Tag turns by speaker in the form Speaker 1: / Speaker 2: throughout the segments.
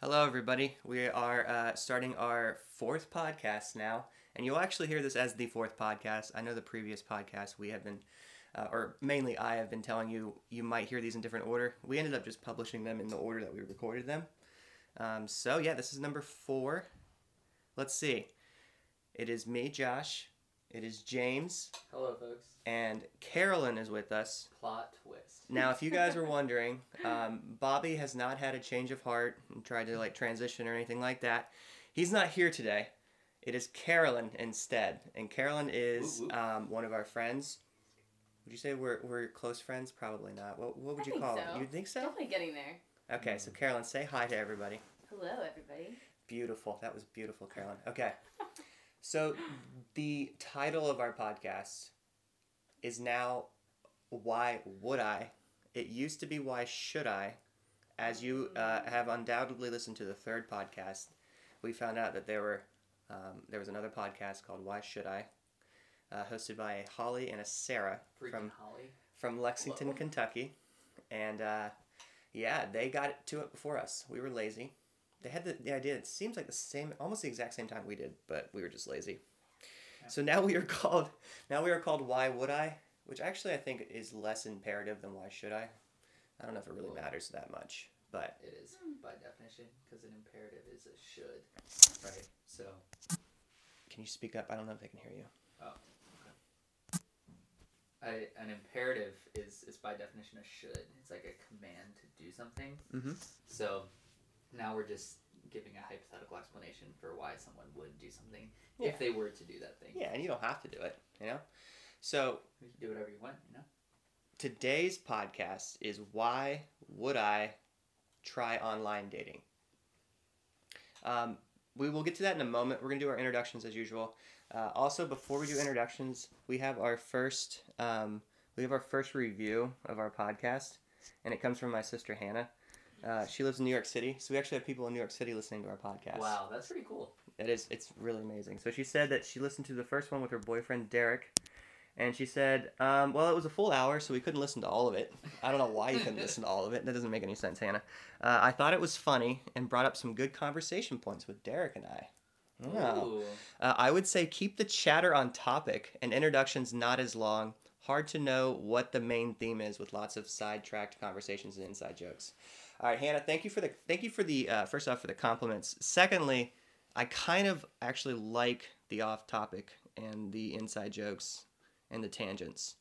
Speaker 1: Hello, everybody. We are uh, starting our fourth podcast now, and you'll actually hear this as the fourth podcast. I know the previous podcast we have been, uh, or mainly I have been telling you, you might hear these in different order. We ended up just publishing them in the order that we recorded them. Um, so, yeah, this is number four. Let's see. It is me, Josh. It is James,
Speaker 2: Hello, folks.
Speaker 1: and Carolyn is with us.
Speaker 2: Plot twist.
Speaker 1: Now, if you guys were wondering, um, Bobby has not had a change of heart and tried to like transition or anything like that. He's not here today. It is Carolyn instead, and Carolyn is
Speaker 2: Woo, woo.
Speaker 1: um, one of our friends. Would you say we're, we're close friends? Probably not. What, what would
Speaker 3: I
Speaker 1: you call
Speaker 3: so.
Speaker 1: it? You think so?
Speaker 3: Definitely getting there.
Speaker 1: Okay, so Carolyn, say hi to everybody.
Speaker 3: Hello, everybody.
Speaker 1: Beautiful. That was beautiful, Carolyn. Okay. So the title of our podcast is now Why Would I? It used to be Why Should I? As you uh, have undoubtedly listened to the third podcast, we found out that there were um, there was another podcast called Why Should I, uh, hosted by a Holly and a Sarah
Speaker 2: Freaking
Speaker 1: from
Speaker 2: Holly.
Speaker 1: from Lexington. Kentucky, and uh, yeah, they got to it before us. We were lazy. They had the, the idea. It seems like the same, almost the exact same time we did, but we were just lazy.
Speaker 2: Yeah.
Speaker 1: So now we are called. Now we are called. Why would I? Which actually I think is less imperative than why should I. I don't know if it really
Speaker 2: Well-
Speaker 1: matters that much, but
Speaker 2: It is by definition because an imperative is a should, right? So,
Speaker 1: can you speak up? I don't know if they can hear you. Oh.
Speaker 2: I, an imperative is is by definition a should. It's like a command to do something.
Speaker 1: Mhm.
Speaker 2: So, now we're just giving a hypothetical explanation for why someone would do something
Speaker 1: Yeah.
Speaker 2: if they were to do that thing.
Speaker 1: Yeah, and you don't have to do it. You know. So
Speaker 2: You can do whatever you want, you know.
Speaker 1: today's podcast is why would I try online dating? Um, we will get to that in a moment. We're going to do our introductions as usual. Uh, also, before we do introductions, we have our first um, we have our first review of our podcast, and it comes from my sister Hannah. Uh, she lives in New York City, so we actually have people in New York City listening to our podcast.
Speaker 2: Wow, that's pretty cool.
Speaker 1: It is. It's really amazing. So she said that she listened to the first one with her boyfriend Derek, and she said, um, "Well, it was a full hour, so we couldn't listen to all of it. I don't know why you couldn't listen to all of it. That doesn't make any sense, Hannah. Uh, I thought it was funny and brought up some good conversation points with Derek and I. Wow. Uh, I would say keep the chatter on topic and introductions not as long. Hard to know what the main theme is with lots of sidetracked conversations and inside jokes. All right, Hannah, thank you for the thank you for the uh, first off for the compliments. Secondly, I kind of actually like the off topic and the inside jokes and the tangents.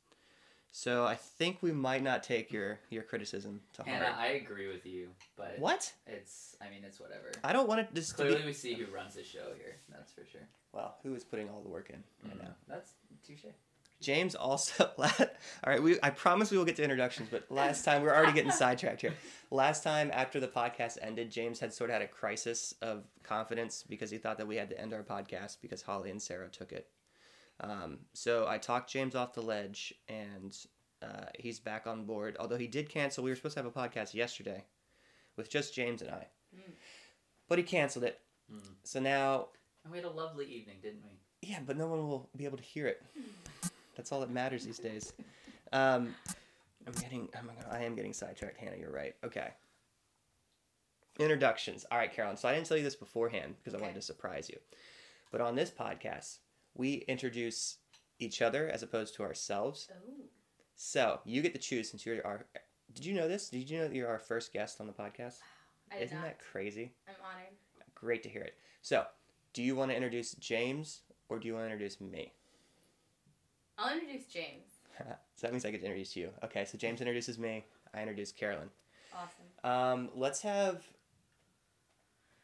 Speaker 1: So I think we might not take your your criticism to
Speaker 2: Hannah,
Speaker 1: heart.
Speaker 2: I agree with you, but
Speaker 1: What?
Speaker 2: it's I mean it's whatever.
Speaker 1: I don't want it just to be.
Speaker 2: Clearly, we see who runs the show here. That's for sure.
Speaker 1: Well, who is putting all the work in right now?
Speaker 2: That's touche.
Speaker 1: James also. All right, we. I promise we will get to introductions, but last time we're already getting sidetracked here. Last time after the podcast ended, James had sort of had a crisis of confidence because he thought that we had to end our podcast because Holly and Sarah took it. Um, so I talked James off the ledge, and uh, he's back on board. Although he did cancel, we were supposed to have a podcast yesterday with just James and I,
Speaker 3: Mm.
Speaker 1: but he canceled it.
Speaker 2: Mm.
Speaker 1: So now
Speaker 2: And we had a lovely evening, didn't we?
Speaker 1: yeah, but no one will be able to hear it. That's all that matters these days. Um, I'm getting, oh my God, I am getting sidetracked, Hannah. You're right. Okay. Introductions. All right, Carolyn. So I didn't tell you this beforehand because I wanted to surprise you. But on this podcast, we introduce each other as opposed to ourselves.
Speaker 3: Oh.
Speaker 1: So you get to choose since you're our. Did you know this? Did you know that you're our first guest on the podcast?
Speaker 3: I did
Speaker 1: Isn't
Speaker 3: not.
Speaker 1: that crazy?
Speaker 3: I'm honored.
Speaker 1: Great to hear it. So, do you want to introduce James or do you want to introduce me?
Speaker 3: I'll introduce James.
Speaker 1: so that means I get to introduce you. Okay, so James introduces me. I introduce Carolyn.
Speaker 3: Awesome.
Speaker 1: Um, let's have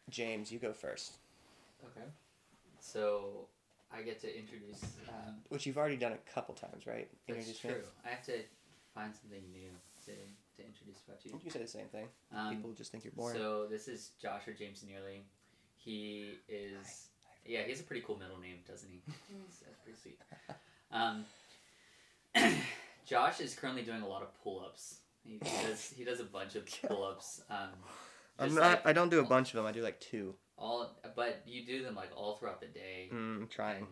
Speaker 1: James. You go first,
Speaker 2: Okay. So I get to introduce. Um,
Speaker 1: which you've already done a couple times, right?
Speaker 2: that's
Speaker 1: Introduce
Speaker 2: true.
Speaker 1: me.
Speaker 2: I have to find something new to, to introduce about you.
Speaker 1: You can say the same thing.
Speaker 2: Um,
Speaker 1: People just think you're boring.
Speaker 2: So this is Josh or James Nearly. He is. Yeah, he has a pretty cool middle name, doesn't he? That's that's pretty sweet. Um, Josh is currently doing a lot of pull-ups. He does. He does a bunch of pull-ups. Um,
Speaker 1: I'm not.
Speaker 2: like
Speaker 1: I don't do a bunch of them. I do like two.
Speaker 2: all, but you do them like all throughout the day.
Speaker 1: Mm, I'm trying.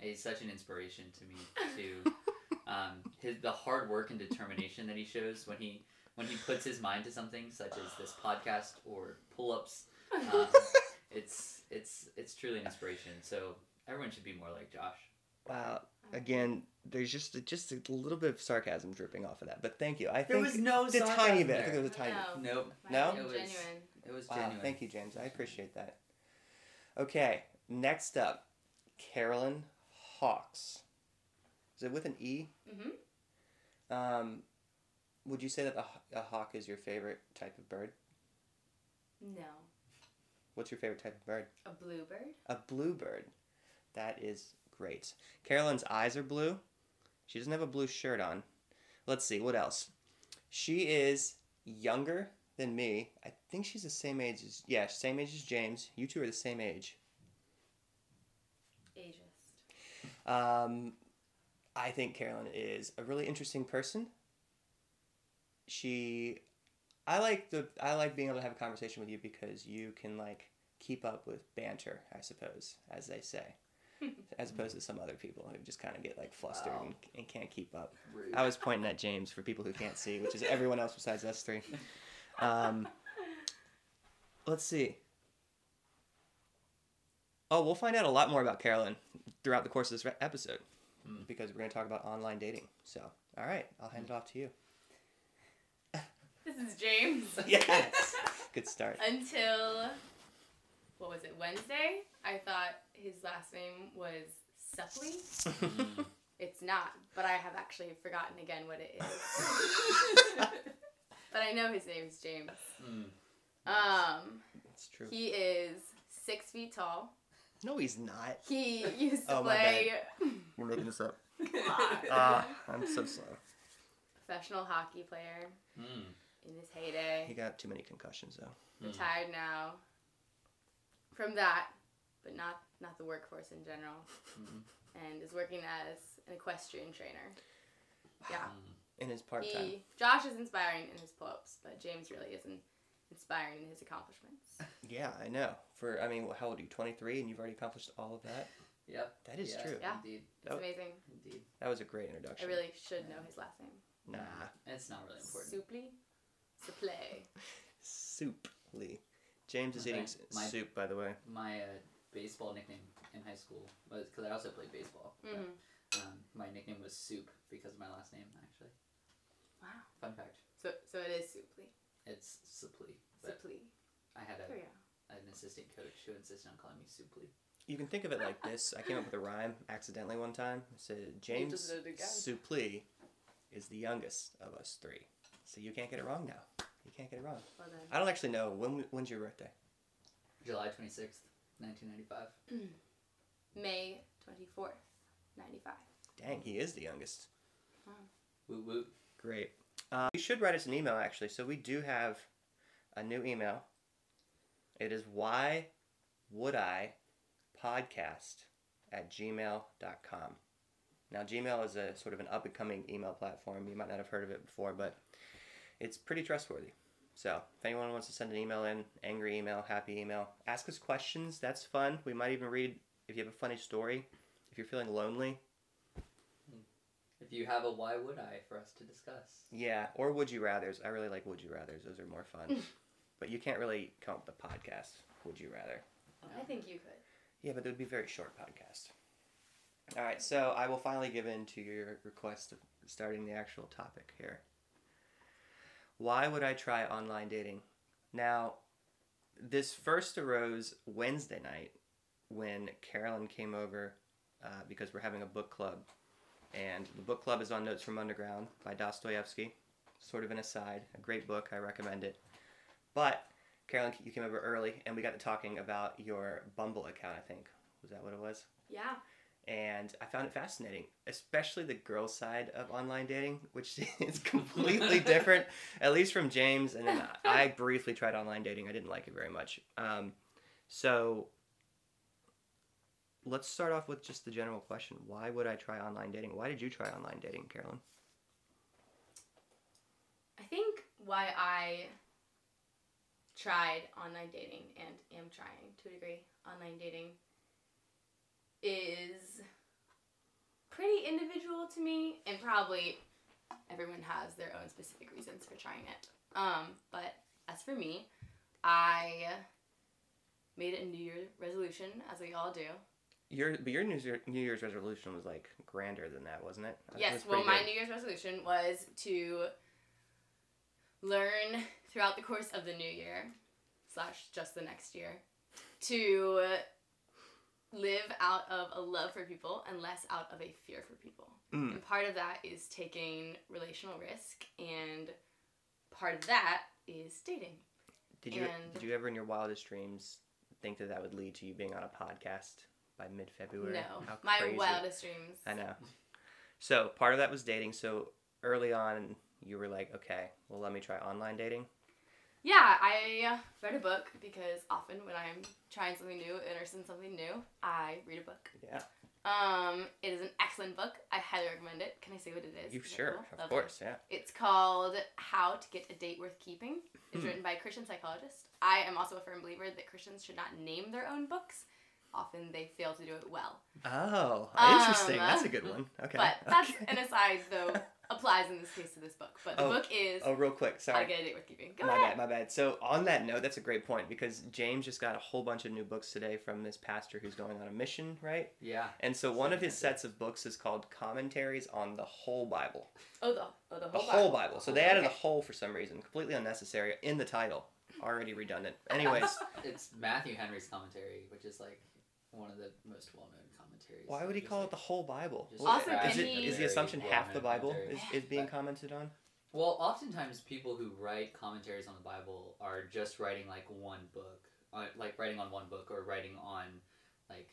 Speaker 2: And he's such an inspiration to me too. um, his the hard work and determination that he shows when he when he puts his mind to something, such as this podcast or pull-ups, um, it's it's it's truly an inspiration. So everyone should be more like Josh.
Speaker 1: Wow. Again, there's just a, just a little bit of sarcasm dripping off of that, but thank you. I
Speaker 2: There
Speaker 1: think
Speaker 2: was no
Speaker 1: the
Speaker 2: sarcasm
Speaker 1: tiny bit.
Speaker 2: there.
Speaker 1: I think there was a tiny.
Speaker 3: No.
Speaker 2: Nope.
Speaker 1: No?
Speaker 2: It was-
Speaker 3: genuine.
Speaker 2: It was
Speaker 1: Wow,
Speaker 2: genuine.
Speaker 1: thank you, James. I appreciate that. Okay, next up, Carolyn Hawkes. Is it with an E?
Speaker 3: Mm Mhm.
Speaker 1: Um, would you say that a, a hawk is your favorite type of bird?
Speaker 3: No.
Speaker 1: What's your favorite type of bird?
Speaker 3: A bluebird.
Speaker 1: A bluebird. That is great. Carolyn's eyes are blue. She doesn't have a blue shirt on. Let's see, what else? She is younger than me. I think she's the same age as yeah, same age as James. You two are the same age.
Speaker 3: Ageist.
Speaker 1: Um, I think Carolyn is a really interesting person. She, I like the I like being able to have a conversation with you because you can like keep up with banter, I suppose, as they say, as opposed to some other people who just kind of get like flustered
Speaker 2: Wow.
Speaker 1: and, and can't keep up.
Speaker 2: Rude.
Speaker 1: I was pointing at James for people who can't see, which is everyone else besides us three. Um, let's see. Oh, we'll find out a lot more about Carolyn throughout the course of this re- episode
Speaker 2: Hmm.
Speaker 1: because we're going to talk about online dating. So, all right, I'll hand it off to you.
Speaker 3: This is James.
Speaker 1: Yes. Good start.
Speaker 3: Until what was it? Wednesday. I thought his last name was Suppley.
Speaker 2: Mm.
Speaker 3: It's not, but I have actually forgotten again what it is. but I know his name is James.
Speaker 2: Mm.
Speaker 3: Um,
Speaker 1: It's true.
Speaker 3: he is six feet tall.
Speaker 1: No, he's not.
Speaker 3: He used to
Speaker 1: Oh, my
Speaker 3: play
Speaker 1: You're making this up.
Speaker 3: Ah.
Speaker 1: Ah, I'm so slow.
Speaker 3: professional hockey player
Speaker 2: Mm.
Speaker 3: in his heyday.
Speaker 1: He got too many concussions though.
Speaker 2: Mm.
Speaker 3: Retired now from that, but not not the workforce in general,
Speaker 2: Mhm.
Speaker 3: and is working as an equestrian trainer. Yeah.
Speaker 1: In his part time.
Speaker 3: He Josh is inspiring in his pull-ups, but James really isn't inspiring in his accomplishments.
Speaker 1: Yeah, I know. For I mean, how old are you? 23, and you've already accomplished all of that.
Speaker 2: Yep.
Speaker 1: That is
Speaker 2: Yeah,
Speaker 1: true.
Speaker 3: Yeah.
Speaker 2: Indeed.
Speaker 3: It's
Speaker 1: Oh.
Speaker 3: amazing.
Speaker 2: Indeed.
Speaker 1: That was a great introduction.
Speaker 3: I really should know his last name.
Speaker 1: Nah.
Speaker 2: It's not really important.
Speaker 3: Supli, Supple.
Speaker 1: Soup Lee. James is
Speaker 2: Okay,
Speaker 1: eating
Speaker 2: my-
Speaker 1: soup, by the way.
Speaker 2: My uh, baseball nickname in high school was because I also played baseball. but,
Speaker 3: hmm
Speaker 2: Um, my nickname was Soup because of my last name. Actually,
Speaker 3: Wow.
Speaker 2: fun fact.
Speaker 3: So so it is Supli.
Speaker 2: It's Supli, but I had a,
Speaker 3: you go.
Speaker 2: an assistant coach who insisted on calling me Supli.
Speaker 1: You can think of it like this. I came up with a rhyme accidentally one time. I said James
Speaker 3: just did it again.
Speaker 1: Suplee is the youngest of us three. So you can't get it wrong now. You can't get it wrong.
Speaker 3: Well done.
Speaker 1: I don't actually know when. When's your birthday?
Speaker 2: July twenty sixth, nineteen ninety five.
Speaker 3: May twenty fourth, ninety five.
Speaker 1: Dang, he is the youngest.
Speaker 2: Woot woot.
Speaker 1: Great. Uh, you should write us an email actually. So we do have a new email. It is why would I podcast at gmail.com. Now Gmail is a sort of an up and coming email platform. You might not have heard of it before, but it's pretty trustworthy. So if anyone wants to send an email in, angry email, happy email, ask us questions. That's fun. We might even read if you have a funny story. If you're feeling lonely, hmm.
Speaker 2: If you have a why would I for us to discuss.
Speaker 1: Yeah, or would you rather's. I really like would you rather's. Those are more fun. but you can't really count the podcast. Would you rather?
Speaker 3: I think you could.
Speaker 1: Yeah, but it would be a very short podcast. All right, so I will finally give in to your request of starting the actual topic here. Why would I try online dating? Now, this first arose Wednesday night when Carolyn came over uh, because we're having a book club. And the book club is on Notes from Underground by Dostoevsky. Sort of an aside, a great book, I recommend it. But Carolyn, you came over early and we got to talking about your Bumble account, I think. Was that what it was?
Speaker 3: Yeah.
Speaker 1: And I found it fascinating, especially the girl side of online dating, which is completely different, at least from James. And then I briefly tried online dating. I didn't like it very much. Um, so let's start off with just the general question: Why would I try online dating? Why did you try online dating, Carolyn?
Speaker 3: I think why I tried online dating and am trying to a degree online dating is pretty individual to me and probably everyone has their own specific reasons for trying it. Um, but as for me, I made a New Year resolution, as we all do.
Speaker 1: Your but your New, Year, New Year's resolution was like grander than that, wasn't it?
Speaker 3: Yes,
Speaker 1: was
Speaker 3: well, my
Speaker 1: good.
Speaker 3: New Year's resolution was to learn throughout the course of the new year, slash just the next year, to live out of a love for people and less out of a fear for people.
Speaker 1: Mm.
Speaker 3: And part of that is taking relational risk, and part of that is dating.
Speaker 1: Did you
Speaker 3: and-
Speaker 1: did you ever in your wildest dreams think that that would lead to you being on a podcast by mid February?
Speaker 3: No,
Speaker 1: How
Speaker 3: my
Speaker 1: crazy.
Speaker 3: wildest dreams.
Speaker 1: I know. So part of that was dating. So early on, you were like, okay, well, let me try online dating.
Speaker 3: Yeah, I read a book because often when I'm trying something new, interested in something new, I read a book.
Speaker 1: Yeah.
Speaker 3: Um, it is an excellent book. I highly recommend it. Can I say what it is?
Speaker 1: You
Speaker 3: Is
Speaker 1: sure?
Speaker 3: cool?
Speaker 1: Of course, yeah.
Speaker 3: It's called How to Get a Date Worth Keeping. It's
Speaker 1: Hmm.
Speaker 3: written by a Christian psychologist. I am also a firm believer that Christians should not name their own books. Often they fail to do it well.
Speaker 1: Oh,
Speaker 3: Um,
Speaker 1: interesting. That's a good one. Okay.
Speaker 3: But that's
Speaker 1: okay.
Speaker 3: an aside, though, applies in this case to this book. But the
Speaker 1: Oh,
Speaker 3: book is
Speaker 1: Oh, real quick.
Speaker 3: sorry. I
Speaker 1: Sorry.
Speaker 3: Get a Date Worth Keeping. Go
Speaker 1: my
Speaker 3: ahead.
Speaker 1: bad, my bad. So on that note, that's a great point because James just got a whole bunch of new books today from this pastor who's going on a mission, right?
Speaker 2: Yeah.
Speaker 1: And so one of his sets of books is called Commentaries on the Whole Bible.
Speaker 3: Oh, the, oh, the whole
Speaker 1: The
Speaker 3: whole
Speaker 1: whole
Speaker 3: Bible.
Speaker 1: Bible. So oh, they added a whole for some reason, completely unnecessary in the title. Already redundant. Anyways,
Speaker 2: It's, it's Matthew Henry's commentary, which is like one of the most well-known commentaries.
Speaker 1: why would he call
Speaker 2: like-
Speaker 1: it the whole Bible?
Speaker 2: Just
Speaker 3: Also,
Speaker 1: is,
Speaker 3: can
Speaker 1: it,
Speaker 3: he-
Speaker 1: is the assumption
Speaker 2: Very
Speaker 1: half the Bible is, is being
Speaker 2: But-
Speaker 1: commented on?
Speaker 2: Well, oftentimes people who write commentaries on the Bible are just writing like one book, uh, like writing on one book or writing on like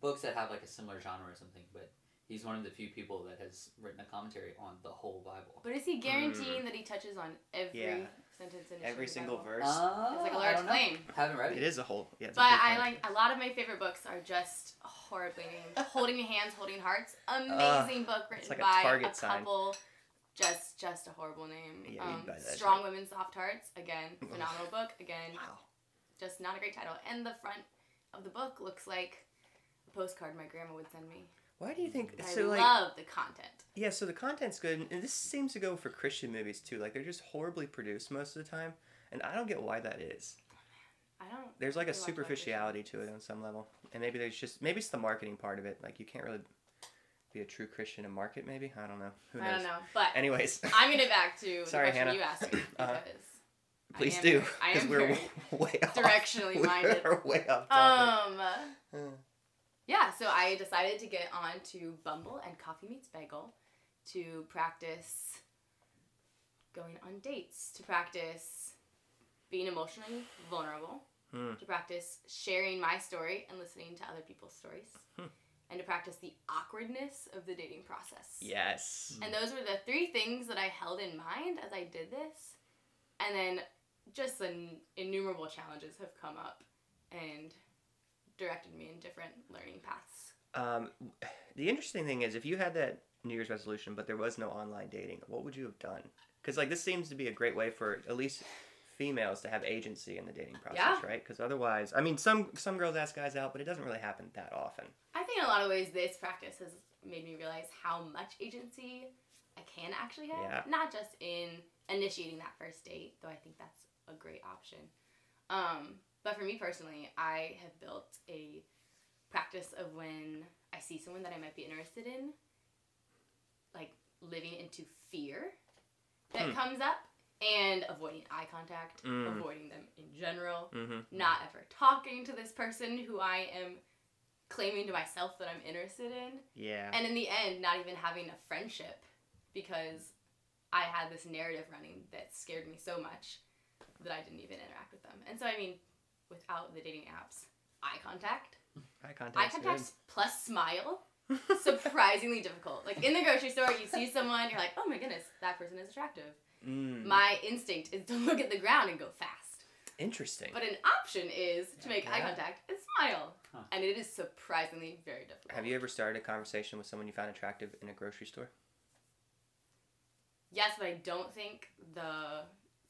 Speaker 2: books that have like a similar genre or something. But he's one of the few people that has written a commentary on the whole Bible.
Speaker 3: But is he guaranteeing that he touches on every
Speaker 1: Hmm. Yeah.
Speaker 3: Sentence in the
Speaker 1: Every
Speaker 3: Bible?
Speaker 1: single verse.
Speaker 2: Uh,
Speaker 3: It's like a
Speaker 2: I
Speaker 3: large
Speaker 2: don't know.
Speaker 3: claim.
Speaker 2: Haven't read
Speaker 1: it
Speaker 2: it.
Speaker 1: is a whole. Yeah,
Speaker 3: But
Speaker 1: big
Speaker 3: I like a lot of my favorite books are just horribly named. Holding Hands, Holding Hearts, amazing book written
Speaker 1: like a
Speaker 3: by
Speaker 1: Target
Speaker 3: a
Speaker 1: sign.
Speaker 3: couple. Just, just a horrible name.
Speaker 1: Yeah, you'd
Speaker 3: um,
Speaker 1: buy that,
Speaker 3: Strong Women, Soft Hearts. Again, phenomenal book. Again,
Speaker 1: Wow.
Speaker 3: just not a great title. And the front of the book looks like a postcard my grandma would send me.
Speaker 1: Why do you think
Speaker 3: I
Speaker 1: so? Like,
Speaker 3: love the content.
Speaker 1: Yeah, so the content's good, and this seems to go for Christian movies too. Like they're just horribly produced most of the time, and I don't get why that is.
Speaker 3: I don't.
Speaker 1: There's like a
Speaker 3: really watch much Christian
Speaker 1: superficiality to it on some level, and maybe there's just maybe it's the marketing part of it. Like you can't really be a true Christian and market. Maybe I don't know. Who knows?
Speaker 3: I don't know, but
Speaker 1: Anyways,
Speaker 3: I'm gonna back to
Speaker 1: Sorry,
Speaker 3: the question
Speaker 1: Hannah.
Speaker 3: you asked me because
Speaker 1: Uh-huh.
Speaker 3: I
Speaker 1: please
Speaker 3: am
Speaker 1: do because we're way off.
Speaker 3: directionally minded.
Speaker 1: We're way off topic.
Speaker 3: Um,
Speaker 1: Uh,
Speaker 3: yeah, so I decided to get on to Bumble and Coffee Meets Bagel to practice going on dates, to practice being emotionally vulnerable,
Speaker 1: Hmm.
Speaker 3: to practice sharing my story and listening to other people's stories,
Speaker 1: Hmm.
Speaker 3: and to practice the awkwardness of the dating process.
Speaker 1: yes.
Speaker 3: And those were the three things that I held in mind as I did this. And then just an innumerable challenges have come up and directed me in different learning paths.
Speaker 1: Um, the interesting thing is, if you had that New Year's resolution, but there was no online dating, what would you have done? Because like this seems to be a great way for at least females to have agency in the dating process,
Speaker 3: Yeah.
Speaker 1: right? Because otherwise, I mean, some some girls ask guys out, but it doesn't really happen that often.
Speaker 3: I think in a lot of ways this practice has made me realize how much agency I can actually have.
Speaker 1: Yeah.
Speaker 3: Not just in initiating that first date, though I think that's a great option. Um, but for me personally, I have built a practice of when I see someone that I might be interested in, like living into fear that
Speaker 1: Hmm.
Speaker 3: comes up and avoiding eye contact,
Speaker 1: Mm.
Speaker 3: avoiding them in general
Speaker 1: Mm-hmm.
Speaker 3: not ever talking to this person who I am claiming to myself that I'm interested in.
Speaker 1: Yeah.
Speaker 3: And in the end, not even having a friendship because I had this narrative running that scared me so much that I didn't even interact with them. And so, I mean, without the dating apps, eye contact,
Speaker 1: Eye
Speaker 3: contact.
Speaker 1: eye
Speaker 3: contact plus smile, surprisingly difficult. Like in the grocery store, you see someone, you're like, oh my goodness, that person is attractive.
Speaker 1: mm,
Speaker 3: My instinct is to look at the ground and go fast.
Speaker 1: interesting.
Speaker 3: But an option is to make eye contact and smile.
Speaker 2: Huh.
Speaker 3: And it is surprisingly very difficult.
Speaker 1: Have you ever started a conversation with someone you found attractive in a grocery store?
Speaker 3: Yes, but I don't think the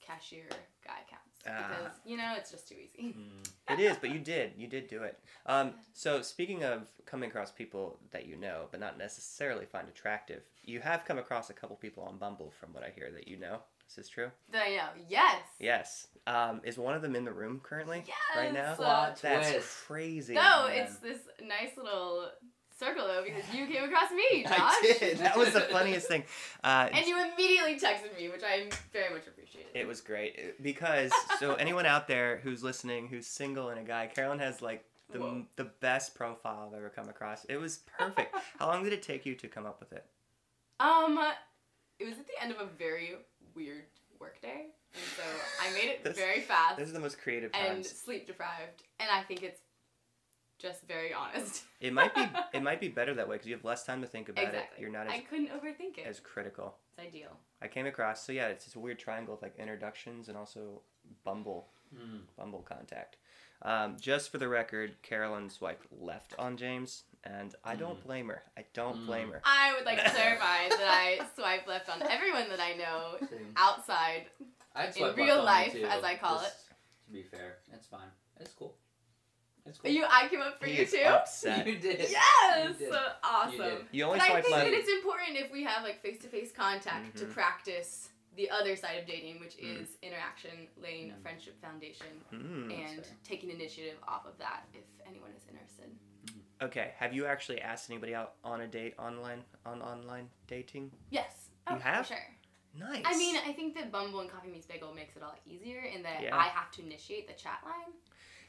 Speaker 3: cashier guy counts. Because you know it's just too easy.
Speaker 2: Mm.
Speaker 1: It is, but you did. You did do it. Um, so speaking of coming across people that you know, but not necessarily find attractive, you have come across a couple people on Bumble, from what I hear that you know. Is this true?
Speaker 3: That I know. Yes.
Speaker 1: Yes. Um, is one of them in the room currently?
Speaker 3: Yes.
Speaker 1: Right now?
Speaker 2: Plot
Speaker 1: That's
Speaker 2: twist.
Speaker 1: crazy.
Speaker 3: No,
Speaker 2: man.
Speaker 3: it's this nice little circle though because you came across me, Josh.
Speaker 1: I did. That was the funniest thing. Uh,
Speaker 3: And you immediately texted me, which I very much appreciated.
Speaker 1: It was great because so anyone out there who's listening who's single and a guy, Carolyn has like the
Speaker 3: Whoa.
Speaker 1: the best profile I've ever come across. It was perfect. How long did it take you to come up with it?
Speaker 3: Um, it was at the end of a very weird work day, and so I made it
Speaker 1: This-
Speaker 3: very fast
Speaker 1: This is the most creative
Speaker 3: and sleep deprived, and I think it's just very honest.
Speaker 1: It might be it might be better that way because you have less time to think about
Speaker 3: exactly.
Speaker 1: it. You're not as,
Speaker 3: I couldn't overthink it.
Speaker 1: as critical.
Speaker 3: it's ideal.
Speaker 1: I came across so yeah, it's this weird triangle of like introductions and also Bumble
Speaker 2: Mm.
Speaker 1: Bumble contact. Um, just for the record, Carolyn swiped left on James, and I don't
Speaker 2: Mm.
Speaker 1: blame her. I don't
Speaker 2: Mm.
Speaker 1: blame her.
Speaker 3: I would like to clarify that I swipe left on everyone that I know
Speaker 2: Same.
Speaker 3: outside.
Speaker 2: I'd
Speaker 3: In
Speaker 2: swipe left
Speaker 3: real
Speaker 2: on
Speaker 3: life,
Speaker 2: too,
Speaker 3: as I call
Speaker 2: just To be fair, it's fine. It's cool. It's cool.
Speaker 3: You, I came up for
Speaker 1: He
Speaker 3: you
Speaker 1: is
Speaker 3: too.
Speaker 1: upset.
Speaker 2: You did.
Speaker 3: Yes,
Speaker 2: You did.
Speaker 3: awesome.
Speaker 2: You did.
Speaker 1: You only
Speaker 3: But I think
Speaker 1: left.
Speaker 3: that it's important if we have like face to face contact to
Speaker 1: Mhm.
Speaker 3: practice the other side of dating, which
Speaker 1: Mm.
Speaker 3: is interaction, laying a
Speaker 2: Mm.
Speaker 3: friendship foundation,
Speaker 1: Mm.
Speaker 3: and taking initiative off of that if anyone is interested.
Speaker 1: Okay, have you actually asked anybody out on a date online on online dating?
Speaker 3: Yes.
Speaker 1: You
Speaker 3: Oh,
Speaker 1: have?
Speaker 3: For sure.
Speaker 1: Nice.
Speaker 3: I mean, I think that Bumble and Coffee Meets Bagel makes it a lot easier in that
Speaker 1: Yeah.
Speaker 3: I have to initiate the chat line.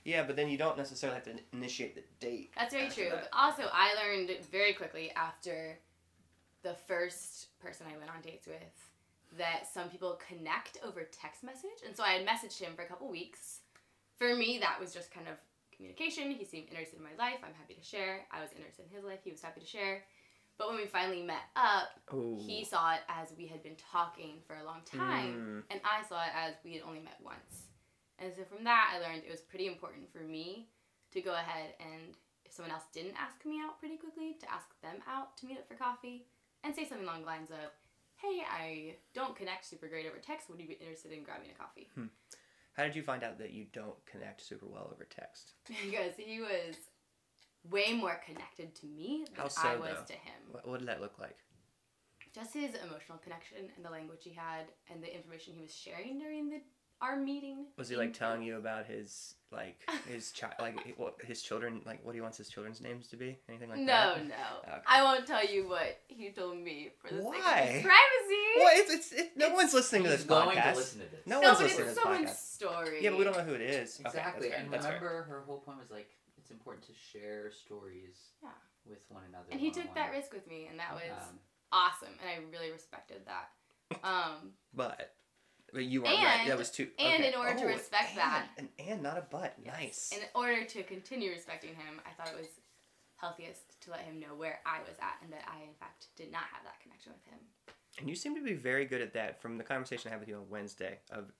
Speaker 1: Yeah, but then you don't necessarily have to initiate the date.
Speaker 3: That's very true.
Speaker 1: that.
Speaker 3: But also, I learned very quickly after the first person I went on dates with that some people connect over text message. And so I had messaged him for a couple weeks. For me, that was just kind of communication. He seemed interested in my life. I'm happy to share. I was interested in his life. He was happy to share. But when we finally met up,
Speaker 1: Ooh.
Speaker 3: he saw it as we had been talking for a long time
Speaker 1: Mm.
Speaker 3: and I saw it as we had only met once. And so from that, I learned it was pretty important for me to go ahead and if someone else didn't ask me out pretty quickly, to ask them out to meet up for coffee and say something along the lines of, "Hey, I don't connect super great over text. Would you be interested in grabbing a coffee?" Hmm.
Speaker 1: How did you find out that you don't connect super well over text?
Speaker 3: because he was way more connected to me than
Speaker 1: so,
Speaker 3: I was
Speaker 1: though?
Speaker 3: to him.
Speaker 1: What, what did that look like?
Speaker 3: just his emotional connection and the language he had and the information he was sharing during the our meeting.
Speaker 1: Was he like telling you about his like his child like what his children like what he wants his children's names to be? Anything like
Speaker 3: no,
Speaker 1: that?
Speaker 3: no.
Speaker 1: Okay.
Speaker 3: I won't tell you what he told me for the sake
Speaker 1: Why?
Speaker 3: of privacy.
Speaker 1: Well, it's, it's it, no
Speaker 3: It's-
Speaker 1: one's listening to
Speaker 2: He's
Speaker 1: this
Speaker 2: going
Speaker 1: podcast.
Speaker 2: to listen to this.
Speaker 1: No
Speaker 3: no,
Speaker 1: one's
Speaker 3: but
Speaker 1: listening to
Speaker 3: it's
Speaker 1: this
Speaker 3: someone's
Speaker 1: podcast.
Speaker 3: story.
Speaker 1: Yeah, but we don't know who it is. Okay,
Speaker 2: Exactly,
Speaker 1: that's
Speaker 2: and
Speaker 1: that's fair.
Speaker 2: remember, her whole point was like it's important to share stories
Speaker 3: Yeah.
Speaker 2: with one another.
Speaker 3: And he took that
Speaker 2: one-on-one.
Speaker 3: risk with me, and that was
Speaker 2: Um,
Speaker 3: awesome, and I really respected that. Um,
Speaker 1: But, but you are right. That was too.
Speaker 3: and
Speaker 1: okay.
Speaker 3: in order to
Speaker 1: Oh,
Speaker 3: respect
Speaker 1: and,
Speaker 3: that-
Speaker 1: an and not a but.
Speaker 3: yes.
Speaker 1: Nice.
Speaker 3: In order to continue respecting him, I thought it was healthiest to let him know where I was at, and that I, in fact, did not have that connection with him.
Speaker 1: And you seem to be very good at that. From the conversation I had with you on Wednesday of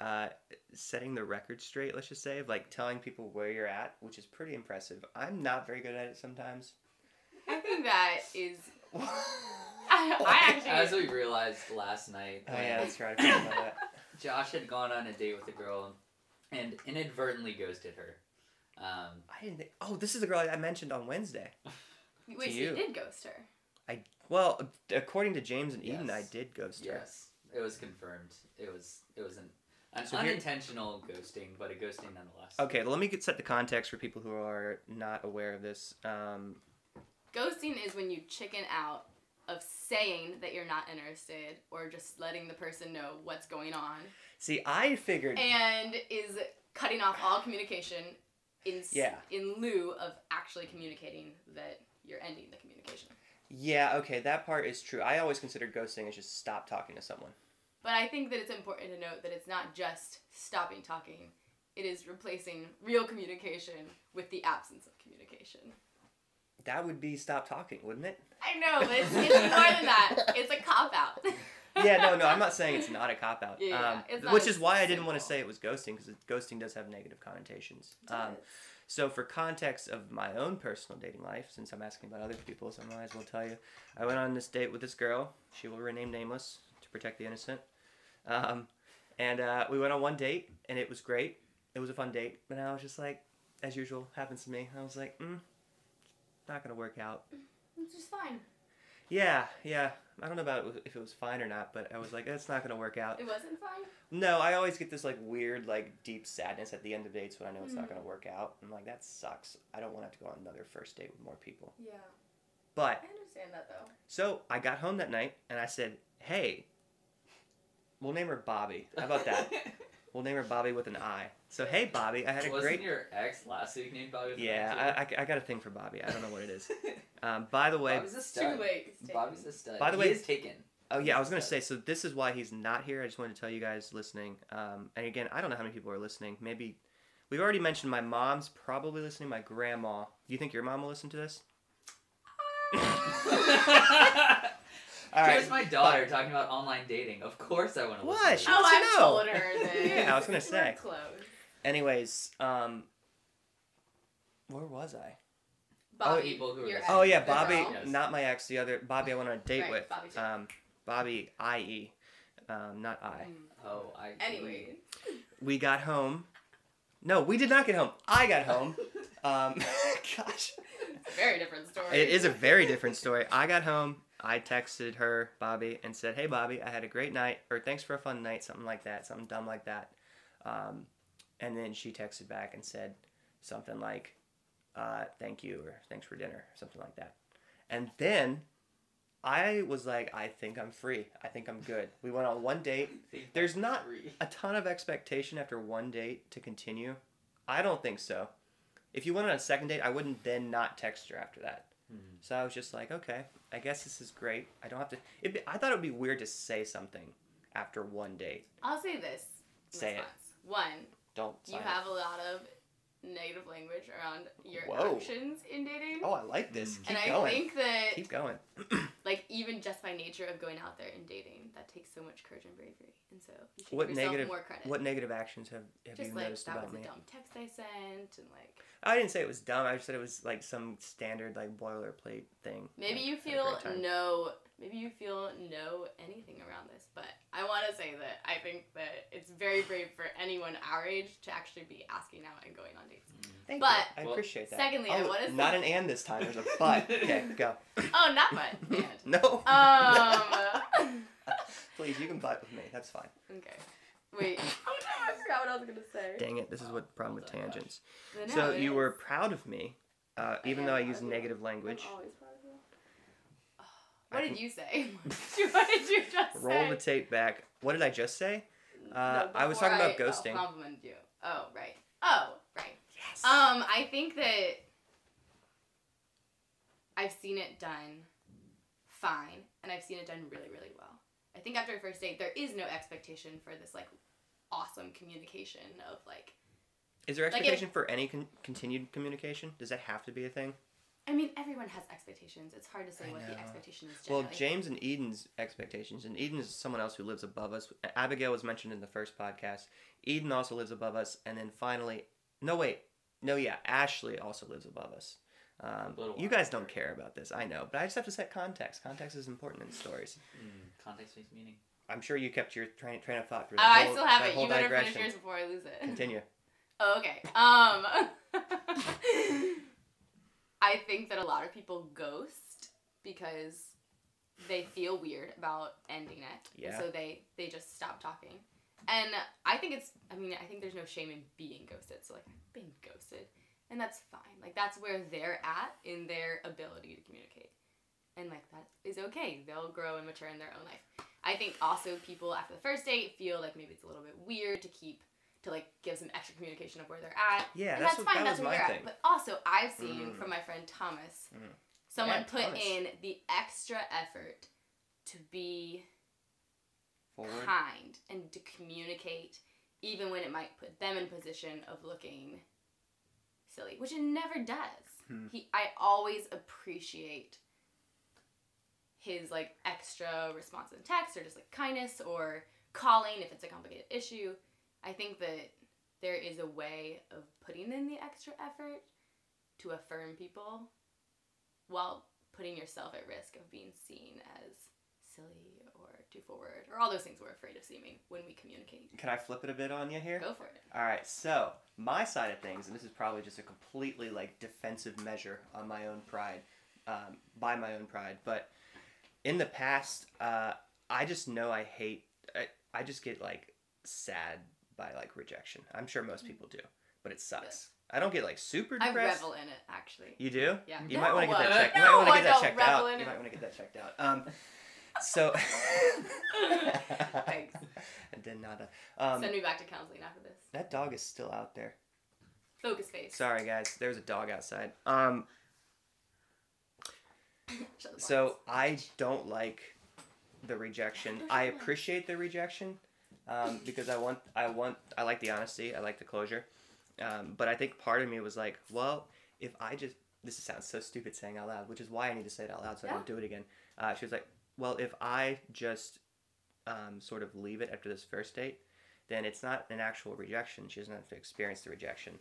Speaker 1: uh, setting the record straight, let's just say, of like telling people where you're at, which is pretty impressive. I'm not very good at it sometimes.
Speaker 3: I think that is. I, I actually.
Speaker 2: As we realized last night,
Speaker 1: Oh, yeah, that's right. I forgot about that.
Speaker 2: Josh had gone on a date with a girl and inadvertently ghosted her. Um,
Speaker 1: I didn't think. Oh, this is the girl I mentioned on Wednesday.
Speaker 3: Wait, so
Speaker 1: you.
Speaker 3: you did ghost her.
Speaker 1: I Well, according to James and Eden, I
Speaker 2: Yes.
Speaker 1: did ghost her.
Speaker 2: yes, it was confirmed. It was it was an, an
Speaker 1: So here-
Speaker 2: unintentional ghosting, but a ghosting nonetheless.
Speaker 1: Okay, let me get set the context for people who are not aware of this. Um,
Speaker 3: Ghosting is when you chicken out of saying that you're not interested or just letting the person know what's going on
Speaker 1: see, I figured.
Speaker 3: and is cutting off all communication in
Speaker 1: Yeah.
Speaker 3: in lieu of actually communicating that you're ending the communication.
Speaker 1: Yeah, okay, that part is true. I always considered ghosting as just stop talking to someone.
Speaker 3: But I think that it's important to note that it's not just stopping talking. It is replacing real communication with the absence of communication.
Speaker 1: That would be stop talking, wouldn't it?
Speaker 3: I know, but it's, it's more than that. It's a cop out.
Speaker 1: yeah, no, no, I'm not saying it's not a cop out.
Speaker 3: Yeah, yeah,
Speaker 1: um, which is why I didn't want to say it was ghosting because ghosting does have negative connotations. Um, so, for context of my own personal dating life, since I'm asking about other people, so I might as well tell you, I went on this date with this girl. She will remain nameless to protect the innocent. Um, And uh, we went on one date, and it was great. It was a fun date, but I was just like, as usual, happens to me. I was like, mm, not gonna work out.
Speaker 3: It's just fine.
Speaker 1: Yeah, yeah. I don't know about if it was fine or not, but I was like, it's not gonna work out.
Speaker 3: It wasn't fine.
Speaker 1: No, I always get this like weird, like deep sadness at the end of dates when I know it's not
Speaker 3: Mm.
Speaker 1: gonna work out. I'm like, that sucks. I don't want to have to go on another first date with more people.
Speaker 3: Yeah.
Speaker 1: But
Speaker 3: I understand that though.
Speaker 1: so I got home that night and I said, hey, we'll name her Bobby. How about that? We'll name her Bobby with an I. So hey, Bobby, I had a great
Speaker 2: Wasn't
Speaker 1: great.
Speaker 2: your ex last week named Bobby? with
Speaker 1: Yeah,
Speaker 2: I,
Speaker 1: I, I, I got a thing for Bobby. I don't know what it is. Um, by the way,
Speaker 2: Bobby's a
Speaker 3: It's
Speaker 2: stud.
Speaker 3: too late.
Speaker 2: Bobby's a stud.
Speaker 1: By the
Speaker 2: he
Speaker 1: way-
Speaker 2: is taken.
Speaker 1: Oh yeah, I was gonna say. So this is why he's not here. I just wanted to tell you guys listening. Um, and again, I don't know how many people are listening. Maybe we've already mentioned my mom's probably listening. My grandma. Do you think your mom will listen to this? All right.
Speaker 2: Here's my daughter talking about online dating. Of course, I want to.
Speaker 1: What?
Speaker 2: Listen
Speaker 1: She
Speaker 2: to
Speaker 3: Oh, I've
Speaker 1: know.
Speaker 3: told her this.
Speaker 1: Yeah, I was gonna say.
Speaker 3: We're close.
Speaker 1: Anyways, um, where was I?
Speaker 3: Bobby,
Speaker 2: people who are.
Speaker 1: Oh yeah, Bobby.
Speaker 3: girl.
Speaker 1: Not my ex. The other Bobby. I went on a date
Speaker 3: Right,
Speaker 1: with.
Speaker 3: Bobby too.
Speaker 1: Um, Bobby. I E. Um, not I.
Speaker 3: Mm.
Speaker 2: Oh, I.
Speaker 3: Anyway.
Speaker 1: We got home. No, we did not get home. I got home. Um, gosh.
Speaker 3: Very different story.
Speaker 1: It is a very different story. I got home. I texted her, Bobby, and said, "Hey, Bobby, I had a great night, or thanks for a fun night, something like that, something dumb like that." Um, and then she texted back and said something like, uh, "Thank you," or "Thanks for dinner," something like that. And then I was like, "I think I'm free. I think I'm good." We went on one date. There's not a ton of expectation after one date to continue. I don't think so. If you went on a second date, I wouldn't then not text her after that.
Speaker 2: Hmm.
Speaker 1: So I was just like, okay, I guess this is great. I don't have to. It'd be, I thought it would be weird to say something after one date.
Speaker 3: I'll say this. in
Speaker 1: Say it.
Speaker 3: One,
Speaker 1: Don't.
Speaker 3: you
Speaker 1: sign it.
Speaker 3: have a lot of negative language around your
Speaker 1: Whoa.
Speaker 3: actions in dating.
Speaker 1: Oh, I like this.
Speaker 2: Mm.
Speaker 1: Keep
Speaker 3: and I
Speaker 1: going.
Speaker 3: think that,
Speaker 1: Keep going.
Speaker 3: like, even just by nature of going out there and dating, that takes so much courage and bravery. And so you should
Speaker 1: What
Speaker 3: give yourself
Speaker 1: negative-
Speaker 3: more credit.
Speaker 1: What negative actions have, have
Speaker 3: just
Speaker 1: you
Speaker 3: like,
Speaker 1: noticed
Speaker 3: that
Speaker 1: about
Speaker 3: was
Speaker 1: me?
Speaker 3: a dumb text I sent, and like,
Speaker 1: I didn't say it was dumb. I just said it was like some standard like boilerplate thing.
Speaker 3: maybe
Speaker 1: Like,
Speaker 3: you feel no, maybe you feel no anything around this, but I want to say that I think that it's very brave for anyone our age to actually be asking out and going on dates.
Speaker 1: Thank
Speaker 3: but-
Speaker 1: you. I
Speaker 2: Well,
Speaker 1: appreciate that.
Speaker 3: secondly, I
Speaker 1: Oh,
Speaker 3: wanna
Speaker 1: not an and this time. There's a but. okay, go.
Speaker 3: Oh, not but. And.
Speaker 1: no.
Speaker 3: Um.
Speaker 1: Please, you can butt with me. That's fine.
Speaker 3: okay. Wait. Oh no, I forgot what I was gonna say.
Speaker 1: Dang it! This is what the problem with
Speaker 2: my gosh.
Speaker 1: tangents. So you were proud of me, uh, even
Speaker 3: am
Speaker 1: though I
Speaker 3: proud
Speaker 1: use
Speaker 3: of you.
Speaker 1: negative language.
Speaker 3: I'm always proud of you.
Speaker 1: I
Speaker 3: What
Speaker 1: can-
Speaker 3: did you say? what did you just say?
Speaker 1: Roll
Speaker 3: say?
Speaker 1: the tape back. What did I just say?
Speaker 3: No,
Speaker 1: uh, I was talking about
Speaker 3: I, uh,
Speaker 1: ghosting.
Speaker 3: complimented you. Oh right. Oh right.
Speaker 1: Yes.
Speaker 3: Um, I think that I've seen it done fine, and I've seen it done really, really well. I think after a first date, there is no expectation for this like awesome communication of like.
Speaker 1: is there
Speaker 3: like
Speaker 1: expectation for any con- continued communication? Does that have to be a thing?
Speaker 3: I mean, everyone has expectations. It's hard to say
Speaker 1: I
Speaker 3: what the expectation is.
Speaker 1: Well, James and Eden's expectations, and Eden is someone else who lives above us. Abigail was mentioned in the first podcast. Eden also lives above us, and then finally, no wait, no yeah, Ashley also lives above us. Um, you guys don't care about this, I know, but I just have to set context. Context is important in stories.
Speaker 2: Mm, context makes meaning.
Speaker 1: I'm sure you kept your train, train of thought through
Speaker 3: Oh,
Speaker 1: that
Speaker 3: I
Speaker 1: whole,
Speaker 3: still have
Speaker 1: that
Speaker 3: it.
Speaker 1: whole
Speaker 3: You better
Speaker 1: digression.
Speaker 3: finish yours before I lose it.
Speaker 1: Continue.
Speaker 3: Oh, okay. Um, I think that a lot of people ghost because they feel weird about ending it.
Speaker 1: Yeah.
Speaker 3: So they they just stop talking. And I think it's. I mean, I think there's no shame in being ghosted. So like, I've been ghosted, and that's fine. Like that's where they're at in their ability to communicate, and like that is okay. They'll grow and mature in their own life. I think also people after the first date feel like maybe it's a little bit weird to keep to like give some extra communication of where they're at.
Speaker 1: Yeah,
Speaker 3: and
Speaker 1: that's,
Speaker 3: that's,
Speaker 1: what,
Speaker 3: fine.
Speaker 1: that
Speaker 3: That's where
Speaker 1: my
Speaker 3: you're
Speaker 1: thing.
Speaker 3: at. But also, I've seen
Speaker 1: Mm.
Speaker 3: from my friend Thomas,
Speaker 1: Mm.
Speaker 3: someone
Speaker 1: Yeah,
Speaker 3: put
Speaker 1: Thomas.
Speaker 3: in the extra effort to be
Speaker 1: Forward.
Speaker 3: kind and to communicate, even when it might put them in position of looking silly, which it never does.
Speaker 1: Hmm.
Speaker 3: He, I always appreciate his like extra response in text or just like kindness or calling if it's a complicated issue. I think that there is a way of putting in the extra effort to affirm people while putting yourself at risk of being seen as silly or too forward, or all those things we're afraid of seeming when we communicate.
Speaker 1: Can I flip it a bit on you here?
Speaker 3: Go for it.
Speaker 1: All right, so my side of things, and this is probably just a completely like defensive measure on my own pride, um, by my own pride, but in the past, uh, I just know I hate. I, I just get like sad by like rejection. I'm sure most people do, but it sucks. I don't get like super
Speaker 3: I
Speaker 1: depressed.
Speaker 3: revel in it, actually.
Speaker 1: You do?
Speaker 3: Yeah.
Speaker 1: You might want to get that checked. You
Speaker 3: no,
Speaker 1: might want to
Speaker 3: I
Speaker 1: get that
Speaker 3: don't
Speaker 1: checked
Speaker 3: revel
Speaker 1: out.
Speaker 3: in
Speaker 1: You
Speaker 3: it.
Speaker 1: might want to get that checked out. Um, so.
Speaker 3: Thanks.
Speaker 1: De nada. Um,
Speaker 3: Send me back to counseling after this.
Speaker 1: that dog is still out there.
Speaker 3: Focus face.
Speaker 1: Sorry, guys. There's a dog outside. Um,
Speaker 3: Shut the
Speaker 1: so. I don't like the rejection. I appreciate the rejection um, because I want, I want, I like the honesty. I like the closure. Um, but I think part of me was like, well, if I just, this sounds so stupid saying out loud, which is why I need to say it out loud so I don't do it again. Uh, she was like, well, if I just um, sort of leave it after this first date, then it's not an actual rejection. She doesn't have to experience the rejection.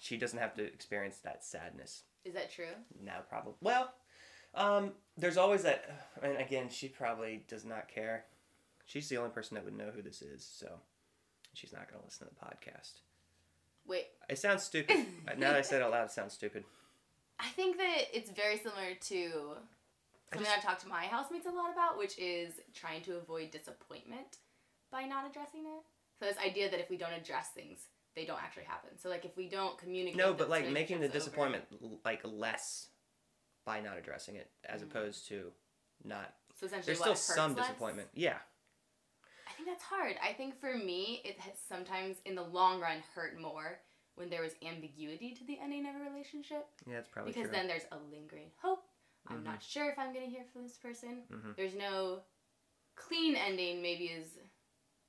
Speaker 1: She doesn't have to experience that sadness.
Speaker 3: Is that true?
Speaker 1: No, probably. Well, um, there's always that, and again, she probably does not care. She's the only person that would know who this is, so she's not going to listen to the podcast.
Speaker 3: Wait,
Speaker 1: It sounds stupid. now that I said it out loud, it sounds stupid.
Speaker 3: I think that it's very similar to something
Speaker 1: just-
Speaker 3: I've talked to my housemates a lot about, which is trying to avoid disappointment by not addressing it. So this idea that if we don't address things, they don't actually happen. So like if we don't communicate,
Speaker 1: No, but like making the
Speaker 3: relationship's over-
Speaker 1: disappointment like less by not addressing it, as
Speaker 3: Mhm.
Speaker 1: opposed to not.
Speaker 3: So essentially,
Speaker 1: There's
Speaker 3: what,
Speaker 1: still some
Speaker 3: less?
Speaker 1: disappointment. Yeah.
Speaker 3: Think that's hard. I think for me, it has sometimes in the long run hurt more when there was ambiguity to the ending of a relationship
Speaker 1: Yeah, it's probably
Speaker 3: because
Speaker 1: true.
Speaker 3: then there's a lingering hope. I'm
Speaker 1: Mhm.
Speaker 3: not sure if I'm gonna hear from this person.
Speaker 1: Mhm.
Speaker 3: There's no clean ending. Maybe is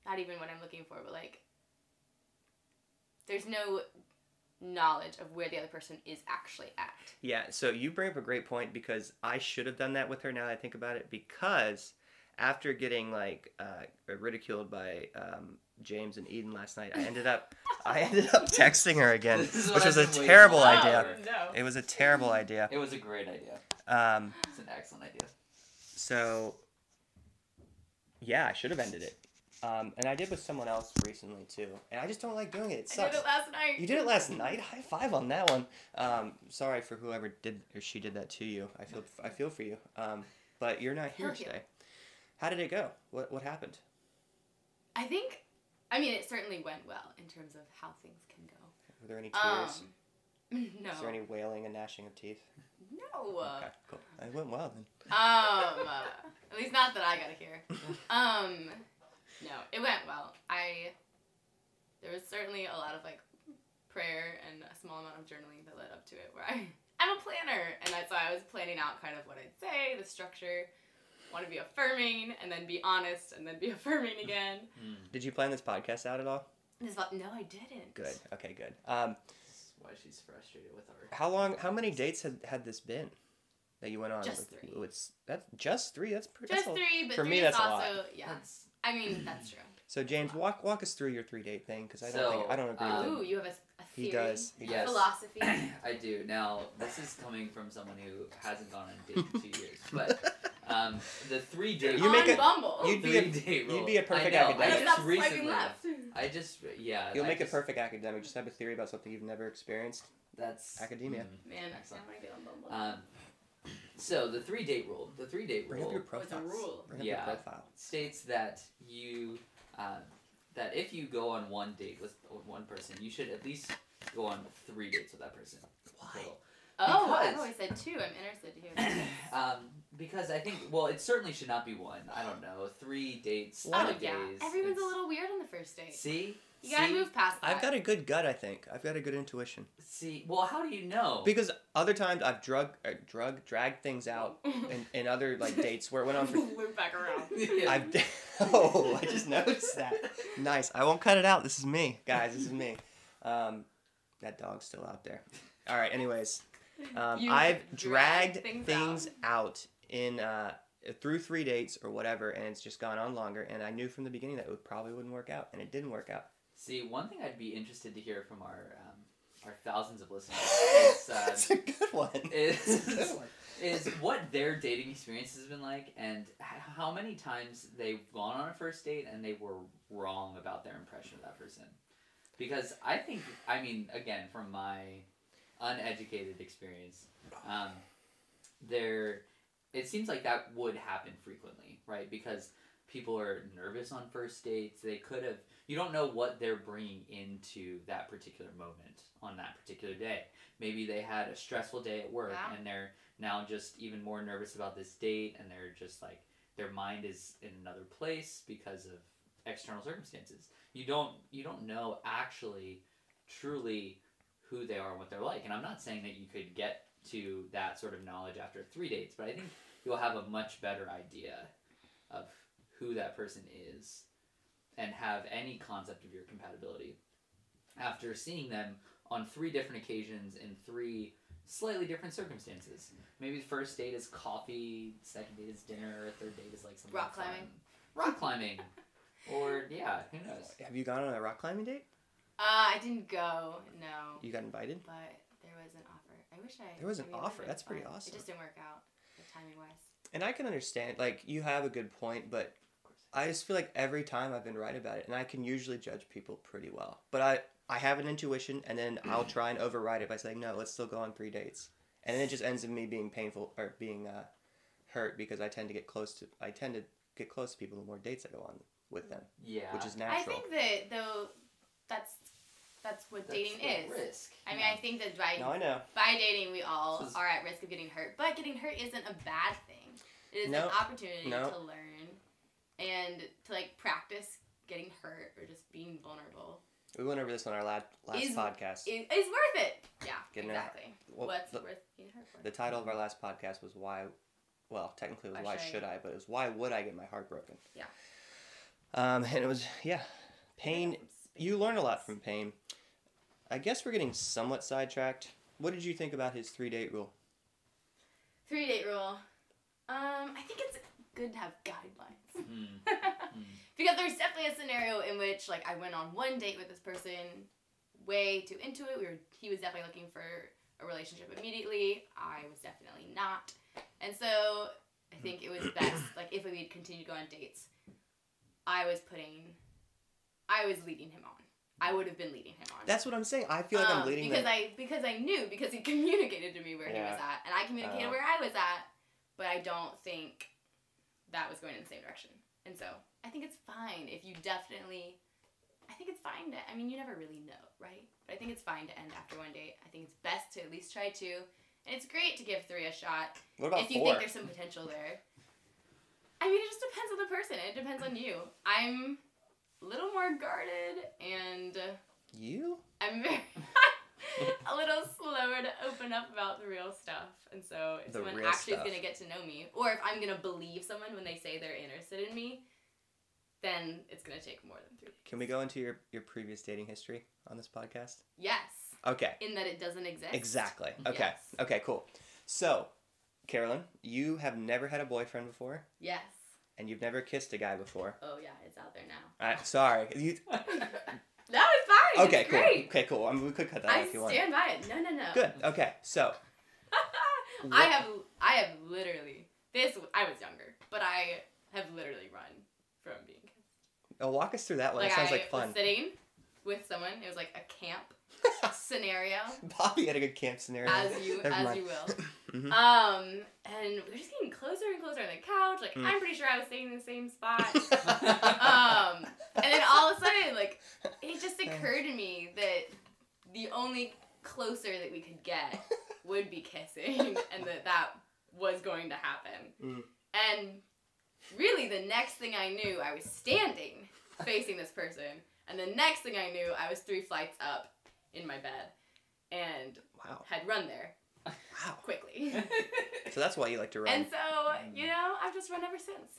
Speaker 3: not even what I'm looking for, but like there's no knowledge of where the other person is actually at.
Speaker 1: Yeah, so you bring up a great point because I should have done that with her now that I think about it because after getting like uh, ridiculed by um, James and Eden last night, I ended up I ended up texting her again, which was a
Speaker 2: I've been waiting
Speaker 1: terrible idea.
Speaker 3: No.
Speaker 1: It was a terrible idea.
Speaker 2: It was a great idea.
Speaker 1: Um,
Speaker 2: It's an excellent idea.
Speaker 1: so yeah, I should have ended it. Um, and I did with someone else recently too, and I just don't like doing it. It
Speaker 3: I
Speaker 1: sucks.
Speaker 3: did it last night.
Speaker 1: You did it last night. High five on that one. Um, sorry for whoever did or she did that to you. I feel I feel for you. Um, but you're not here today. How did it go? What what happened?
Speaker 3: I think, I mean, it certainly went well in terms of how things can go.
Speaker 1: Were there any tears?
Speaker 3: Um, no.
Speaker 1: Is there any wailing and gnashing of teeth?
Speaker 3: No.
Speaker 1: Okay, cool. It went well then.
Speaker 3: Um, at least not that I gotta hear. Um, no, it went well. I there was certainly a lot of like prayer and a small amount of journaling that led up to it. Where I I'm a planner, and I, so I was planning out kind of what I'd say, the structure. Want to be affirming, and then be honest, and then be affirming again.
Speaker 1: Did you plan this podcast out at all?
Speaker 3: This no, I didn't.
Speaker 1: Good. Okay, good. Um,
Speaker 2: This is why she's frustrated with our.
Speaker 1: how long? How many dates had had this been that you went on?
Speaker 3: Just
Speaker 1: with,
Speaker 3: three.
Speaker 1: With, that's just three. That's pretty.
Speaker 3: Just
Speaker 1: that's a-
Speaker 3: three, but
Speaker 1: for
Speaker 3: three
Speaker 1: me,
Speaker 3: is
Speaker 1: that's a
Speaker 3: also
Speaker 1: lot.
Speaker 3: yeah.
Speaker 2: That's,
Speaker 3: I mean, that's true.
Speaker 1: So James, walk walk us through your three date thing because I don't
Speaker 2: So,
Speaker 1: think I don't agree
Speaker 2: um,
Speaker 1: with it.
Speaker 3: Ooh, you have a, a
Speaker 1: He
Speaker 3: theory,
Speaker 1: does, he
Speaker 3: a
Speaker 2: does.
Speaker 3: philosophy.
Speaker 2: I do. Now, this is coming from someone who hasn't gone on a date in two years. But um, the three date
Speaker 1: You
Speaker 3: on
Speaker 1: make a-
Speaker 3: Bumble.
Speaker 1: you'd be a-
Speaker 2: three rule.
Speaker 1: you'd be a perfect
Speaker 2: I know,
Speaker 1: academic.
Speaker 2: I
Speaker 3: Stop
Speaker 2: just
Speaker 3: swiping
Speaker 2: recently.
Speaker 3: left.
Speaker 2: I just yeah.
Speaker 1: You'll
Speaker 2: I
Speaker 1: make a perfect academic. Just have a theory about something you've never experienced.
Speaker 2: That's
Speaker 1: Academia.
Speaker 2: mm.
Speaker 3: Man,
Speaker 2: Excellent.
Speaker 3: I want get on Bumble.
Speaker 2: Um, so the three date rule. The three date
Speaker 1: Bring
Speaker 2: rule
Speaker 1: up your
Speaker 3: it's a
Speaker 1: profile.
Speaker 3: rule.
Speaker 1: Bring up
Speaker 2: Yeah.
Speaker 1: your profile.
Speaker 2: states that you uh, that if you go on one date with one person, you should at least go on three dates with that person.
Speaker 1: Why?
Speaker 2: Total.
Speaker 3: oh, I've always said two. I'm interested to hear. this.
Speaker 2: Um, because I think well, it certainly should not be one. I don't know, three dates,
Speaker 3: oh
Speaker 2: three
Speaker 3: yeah,
Speaker 2: days.
Speaker 3: everyone's a little weird on the first date.
Speaker 2: See,
Speaker 3: You gotta
Speaker 2: see?
Speaker 3: move past that.
Speaker 1: I've got a good gut. I think I've got a good intuition
Speaker 2: See, well, how do you know?
Speaker 1: because other times I've drug uh, drug dragged things out in, in other like dates where it went on for.
Speaker 3: Loop back around.
Speaker 1: I've oh I just noticed that. Nice. I won't cut it out. This is me, guys. This is me. Um, that dog's still out there. All right. Anyways, um, I've
Speaker 3: dragged
Speaker 1: dragged
Speaker 3: things
Speaker 1: things, out. In uh, through three dates or whatever, and it's just gone on longer. And I knew from the beginning that it would probably wouldn't work out, and it didn't work out.
Speaker 2: See, one thing I'd be interested to hear from our um, our thousands of listeners is,
Speaker 1: That's a good one.
Speaker 2: is,
Speaker 1: good one.
Speaker 2: is what their dating experience has been like, and how many times they've gone on a first date and they were wrong about their impression of that person. Because I think, I mean, again, from my uneducated experience, um, there, it seems like that would happen frequently, right? Because people are nervous on first dates. They could have, you don't know what they're bringing into that particular moment on that particular day. Maybe they had a stressful day at work
Speaker 3: Yeah.
Speaker 2: and they're now just even more nervous about this date and they're just like, their mind is in another place because of external circumstances. You don't you don't know actually truly who they are and what they're like. And I'm not saying that you could get to that sort of knowledge after three dates, but I think you'll have a much better idea of who that person is and have any concept of your compatibility after seeing them on three different occasions in three slightly different circumstances. Maybe the first date is coffee, second date is dinner, third date is like something
Speaker 3: Rock
Speaker 2: fun.
Speaker 3: climbing.
Speaker 2: Rock climbing. or yeah, who knows?
Speaker 1: Have you gone on a rock climbing date?
Speaker 3: Uh, I didn't go, no.
Speaker 1: You got invited?
Speaker 3: But there was an offer. I wish I.
Speaker 1: There was an offer.
Speaker 3: would've
Speaker 1: pretty
Speaker 3: fun.
Speaker 1: awesome.
Speaker 3: It just didn't work out, the timing wise.
Speaker 1: And I can understand, like, you have a good point, but I just feel like every time I've been right about it, and I can usually judge people pretty well. But I, I have an intuition, and then I'll try and override it by saying, no, let's still go on three dates. And then it just ends in me being painful or being uh, hurt because I tend to get close to, I tend to get close to people the more dates I go on with them,
Speaker 2: Yeah.
Speaker 1: which is natural.
Speaker 3: I think that, though, that's that's what
Speaker 2: That's
Speaker 3: dating is.
Speaker 2: Risk.
Speaker 3: I mean,
Speaker 2: yeah.
Speaker 3: I think that by,
Speaker 1: no, I know.
Speaker 3: by dating, we all
Speaker 2: is-
Speaker 3: are at risk of getting hurt. But getting hurt isn't a bad thing. It is
Speaker 1: No.
Speaker 3: an opportunity
Speaker 1: No.
Speaker 3: to learn and to, like, practice getting hurt or just being vulnerable.
Speaker 1: We went over this on our last, last
Speaker 3: Is-
Speaker 1: podcast.
Speaker 3: It is worth it. Yeah,
Speaker 1: Getting out.
Speaker 3: exactly.
Speaker 1: Well,
Speaker 3: What's
Speaker 1: the,
Speaker 3: worth being hurt for?
Speaker 1: the title of our last podcast was why, well, technically it was
Speaker 3: Why
Speaker 1: why
Speaker 3: should I-
Speaker 1: should I, but it was why would I get my heart broken?
Speaker 3: Yeah.
Speaker 1: Um, and it was yeah, pain.
Speaker 3: Yeah,
Speaker 1: You learn a lot from pain. I guess we're getting somewhat sidetracked. What did you think about his three date rule?
Speaker 3: Three date rule. Um, I think it's good to have guidelines.
Speaker 2: Mm.
Speaker 3: because there's definitely a scenario in which like I went on one date with this person way too into it. We were he was definitely looking for a relationship immediately. I was definitely not. And so I think it was best like if we'd continued to go on dates, I was putting I was leading him on. I would have been leading him on.
Speaker 1: That's what I'm saying. I feel like I'm
Speaker 3: Um,
Speaker 1: leading
Speaker 3: because
Speaker 1: them.
Speaker 3: I because I knew because he communicated to me where he was at and I communicated
Speaker 1: Uh.
Speaker 3: where I was at, but I don't think that was going in the same direction. And so I think it's fine if you definitely. I think it's fine to. I mean, you never really know, right? But I think it's fine to end after one date. I think it's best to at least try two, and it's great to give three a shot
Speaker 1: What about
Speaker 3: if you
Speaker 1: four?
Speaker 3: think there's some potential there. I mean, it just depends on the person. It depends on you. I'm a little more guarded and.
Speaker 1: you?
Speaker 3: I'm very a little slower to open up about the real stuff. And so if
Speaker 1: The
Speaker 3: someone actually
Speaker 1: stuff.
Speaker 3: is gonna get to know me, or if I'm gonna believe someone when they say they're interested in me, then it's gonna take more than three.
Speaker 1: Can we go into your, your previous dating history on this podcast?
Speaker 3: Yes.
Speaker 1: Okay.
Speaker 3: In that it doesn't exist.
Speaker 1: Exactly. Okay.
Speaker 3: Yes.
Speaker 1: Okay, cool. So, Carolyn, you have never had a boyfriend before,
Speaker 3: Yes.
Speaker 1: And you've never kissed a guy before.
Speaker 3: Oh yeah, it's out there now.
Speaker 1: I, sorry. You,
Speaker 3: No, it's fine.
Speaker 1: okay,
Speaker 3: it's
Speaker 1: cool.
Speaker 3: great.
Speaker 1: Okay, cool. I mean, we could cut that
Speaker 3: I
Speaker 1: out if you want.
Speaker 3: I stand by it. No, no, no.
Speaker 1: Good. Okay. So,
Speaker 3: I have I have literally this I was younger, but I have literally run from being kissed.
Speaker 1: uh, walk us through that one.
Speaker 3: like
Speaker 1: it sounds
Speaker 3: I
Speaker 1: like fun.
Speaker 3: was sitting with someone. It was like a camp scenario,
Speaker 1: Bobby had a good camp scenario.
Speaker 3: as you
Speaker 1: Never
Speaker 3: as
Speaker 1: mind.
Speaker 3: you will.
Speaker 1: Mhm.
Speaker 3: Um, and we are just getting closer and closer on the couch. Like
Speaker 1: Mm.
Speaker 3: I'm pretty sure I was staying in the same spot. um, and then all of a sudden, like it just occurred to me that the only closer that we could get would be kissing, and that that was going to happen.
Speaker 1: Mm.
Speaker 3: And really, the next thing I knew, I was standing facing this person, and the next thing I knew, I was three flights up in my bed, and
Speaker 1: wow.
Speaker 3: had run there
Speaker 1: Wow.
Speaker 3: quickly.
Speaker 1: So that's why you like to run.
Speaker 3: And so, you know, I've just run ever since.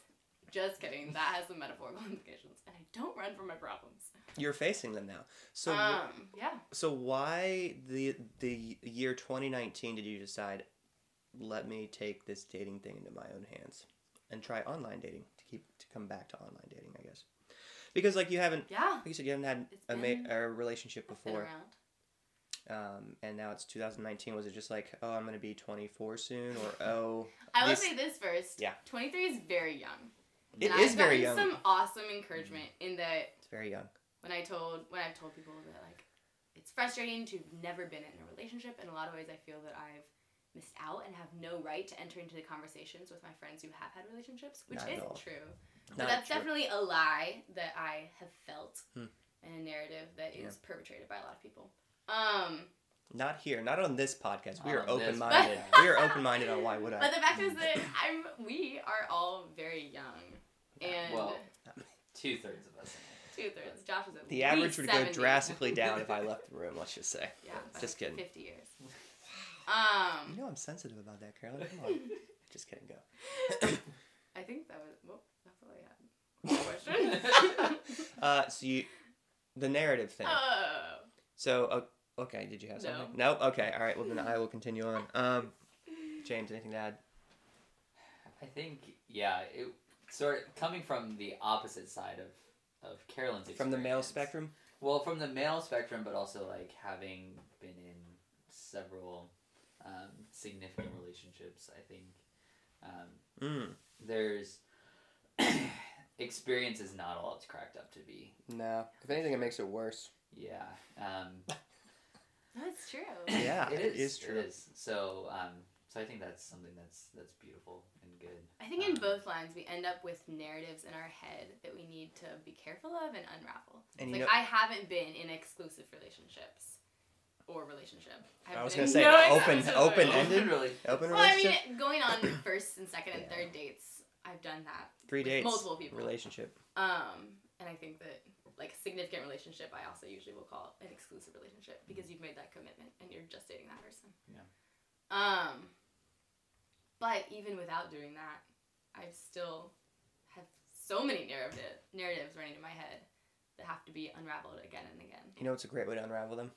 Speaker 3: Just kidding. That has some metaphorical implications. And I don't run from my problems.
Speaker 1: You're facing them now. So,
Speaker 3: um, yeah.
Speaker 1: so why the the year 2019 did you decide? Let me take this dating thing into my own hands and try online dating to keep to come back to online dating, I guess. Because like you haven't,
Speaker 3: Yeah.
Speaker 1: like you said, you haven't had a,
Speaker 3: been-
Speaker 1: ma- a relationship before. Um, and now it's 2019. Was it just like, oh, I'm gonna be 24 soon, or oh,
Speaker 3: I will say this first.
Speaker 1: Yeah.
Speaker 3: 23 is very young.
Speaker 1: it
Speaker 3: and
Speaker 1: is
Speaker 3: I've
Speaker 1: very young.
Speaker 3: some awesome encouragement in that
Speaker 1: It's very young.
Speaker 3: when I told when I've told people that like it's frustrating to have never been in a relationship. In a lot of ways, I feel that I've missed out and have no right to enter into the conversations with my friends who have had relationships, which
Speaker 1: Not
Speaker 3: isn't true.
Speaker 1: Not
Speaker 3: But that's
Speaker 1: true.
Speaker 3: definitely a lie that I have felt
Speaker 1: Hmm.
Speaker 3: and a narrative that is
Speaker 1: Yeah.
Speaker 3: perpetrated by a lot of people. Um,
Speaker 1: Not here. Not on this podcast. We are open minded. we are open minded on why would I.
Speaker 3: but the fact is that I'm we are all very young, and
Speaker 2: well, two thirds of us.
Speaker 3: two thirds. Josh is at
Speaker 1: The
Speaker 3: least
Speaker 1: average would
Speaker 3: 70.
Speaker 1: go drastically down if I left the room. Let's just say.
Speaker 3: Yeah,
Speaker 1: Just kidding.
Speaker 3: Fifty years. Um,
Speaker 1: You know I'm sensitive about that, Carolyn. Come on. just kidding. Go.
Speaker 3: I think that was well. That's all I had. Question.
Speaker 1: Uh, so you, the narrative thing.
Speaker 3: oh.
Speaker 1: So, uh, okay, did you have
Speaker 3: No.
Speaker 1: something? No. Okay. All right. Well, then I will continue on. Um, James, anything to add?
Speaker 2: I think yeah, it sort of coming from the opposite side of of Carolyn's
Speaker 1: From the male spectrum.
Speaker 2: Well, from the male spectrum, but also like having been in several um, significant relationships, I think um,
Speaker 1: Mm.
Speaker 2: there's experience is not all it's cracked up to be.
Speaker 1: No. If anything, it makes it worse.
Speaker 2: Yeah. Um,
Speaker 3: That's true.
Speaker 1: Yeah,
Speaker 2: it
Speaker 1: it
Speaker 2: is.
Speaker 1: is true.
Speaker 2: It is. So, um, so I think that's something that's that's beautiful and good.
Speaker 3: I think in
Speaker 2: Um,
Speaker 3: both lines we end up with narratives in our head that we need to be careful of and unravel.
Speaker 1: And
Speaker 3: like
Speaker 1: know-
Speaker 3: I haven't been in exclusive relationships or relationship.
Speaker 1: I was gonna say,
Speaker 3: no
Speaker 1: open- open-ended?
Speaker 2: really.
Speaker 1: Open
Speaker 3: Well, I mean, going on first and second and
Speaker 1: Yeah.
Speaker 3: third dates, I've done that.
Speaker 1: Three
Speaker 3: with
Speaker 1: dates.
Speaker 3: multiple people.
Speaker 1: Relationship.
Speaker 3: Um, and I think that like significant relationship, I also usually will call an exclusive relationship because you've made that commitment and you're just dating that person.
Speaker 2: Yeah.
Speaker 3: Um, but even without doing that, I still have so many narrative narratives running in my head that have to be unraveled again and again
Speaker 1: You know, it's a great way to unravel them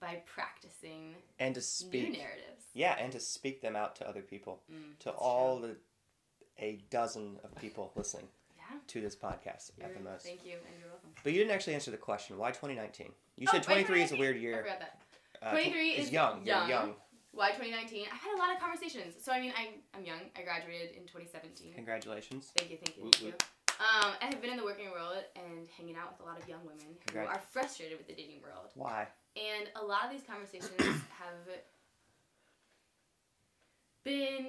Speaker 3: by practicing
Speaker 1: and to
Speaker 3: new
Speaker 1: speak.
Speaker 3: narratives.
Speaker 1: Yeah, and to speak them out to other people,
Speaker 3: Mm,
Speaker 1: to all
Speaker 3: true.
Speaker 1: the a dozen of people listening
Speaker 3: Yeah.
Speaker 1: to this podcast at the most.
Speaker 3: Thank you, and you're welcome.
Speaker 1: But you didn't actually answer the question. Why 2019? You
Speaker 3: Oh,
Speaker 1: said
Speaker 3: why
Speaker 1: 23 is a
Speaker 3: 2019?
Speaker 1: weird
Speaker 3: I
Speaker 1: year.
Speaker 3: forgot that.
Speaker 1: Uh,
Speaker 3: 23
Speaker 1: is
Speaker 3: is
Speaker 1: young. You're
Speaker 3: young.
Speaker 1: young.
Speaker 3: Why 2019? I've had a lot of conversations. So I mean, I I'm young. I graduated in 2017.
Speaker 1: Congratulations.
Speaker 3: Thank you, thank you, thank you. Um, I've been in the working world and hanging out with a lot of young women who
Speaker 1: Congrats.
Speaker 3: are frustrated with the dating world.
Speaker 1: Why?
Speaker 3: And a lot of these conversations have been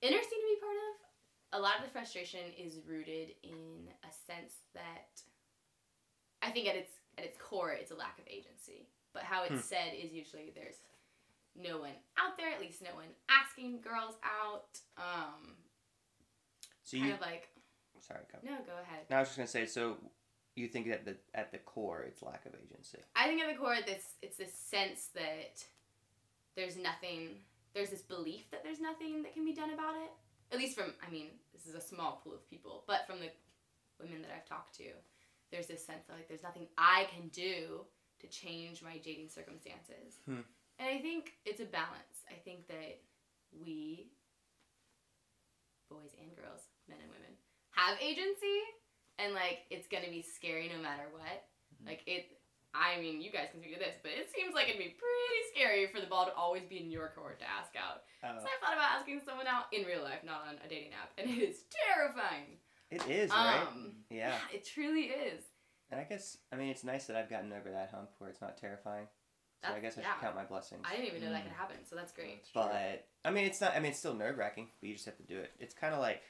Speaker 3: interesting to be part of. A lot of the frustration is rooted in a sense that I think at its at its core it's a lack of agency. But how it's
Speaker 1: Hmm.
Speaker 3: said is usually there's no one out there, at least no one asking girls out. Um,
Speaker 1: So
Speaker 3: kind
Speaker 1: you.
Speaker 3: of like
Speaker 1: Sorry, go.
Speaker 3: no, go ahead.
Speaker 1: No, I was just gonna say. So you think that the at the core it's lack of agency.
Speaker 3: I think at the core, this it's this sense that there's nothing. There's this belief that there's nothing that can be done about it. At least from, I mean, this is a small pool of people, but from the women that I've talked to, there's this sense that like there's nothing I can do to change my dating circumstances.
Speaker 1: Hmm.
Speaker 3: And I think it's a balance. I think that we, boys and girls, men and women, have agency, and like it's gonna be scary no matter what. Like it, I mean, you guys can speak to this, but it seems like it'd be pretty scary for the ball to always be in your court to ask out.
Speaker 1: Uh,
Speaker 3: So I thought about asking someone out in real life, not on a dating app, and it is terrifying.
Speaker 1: it is right.
Speaker 3: Um,
Speaker 1: yeah.
Speaker 3: it truly is.
Speaker 1: And I guess I mean it's nice that I've gotten over that hump where it's not terrifying. So I guess I
Speaker 3: yeah.
Speaker 1: should count my blessings.
Speaker 3: I didn't even know that
Speaker 2: Mm.
Speaker 3: could happen, so that's great.
Speaker 1: But I mean, it's not. I mean, it's still nerve wracking, but you just have to do it. It's kind of like,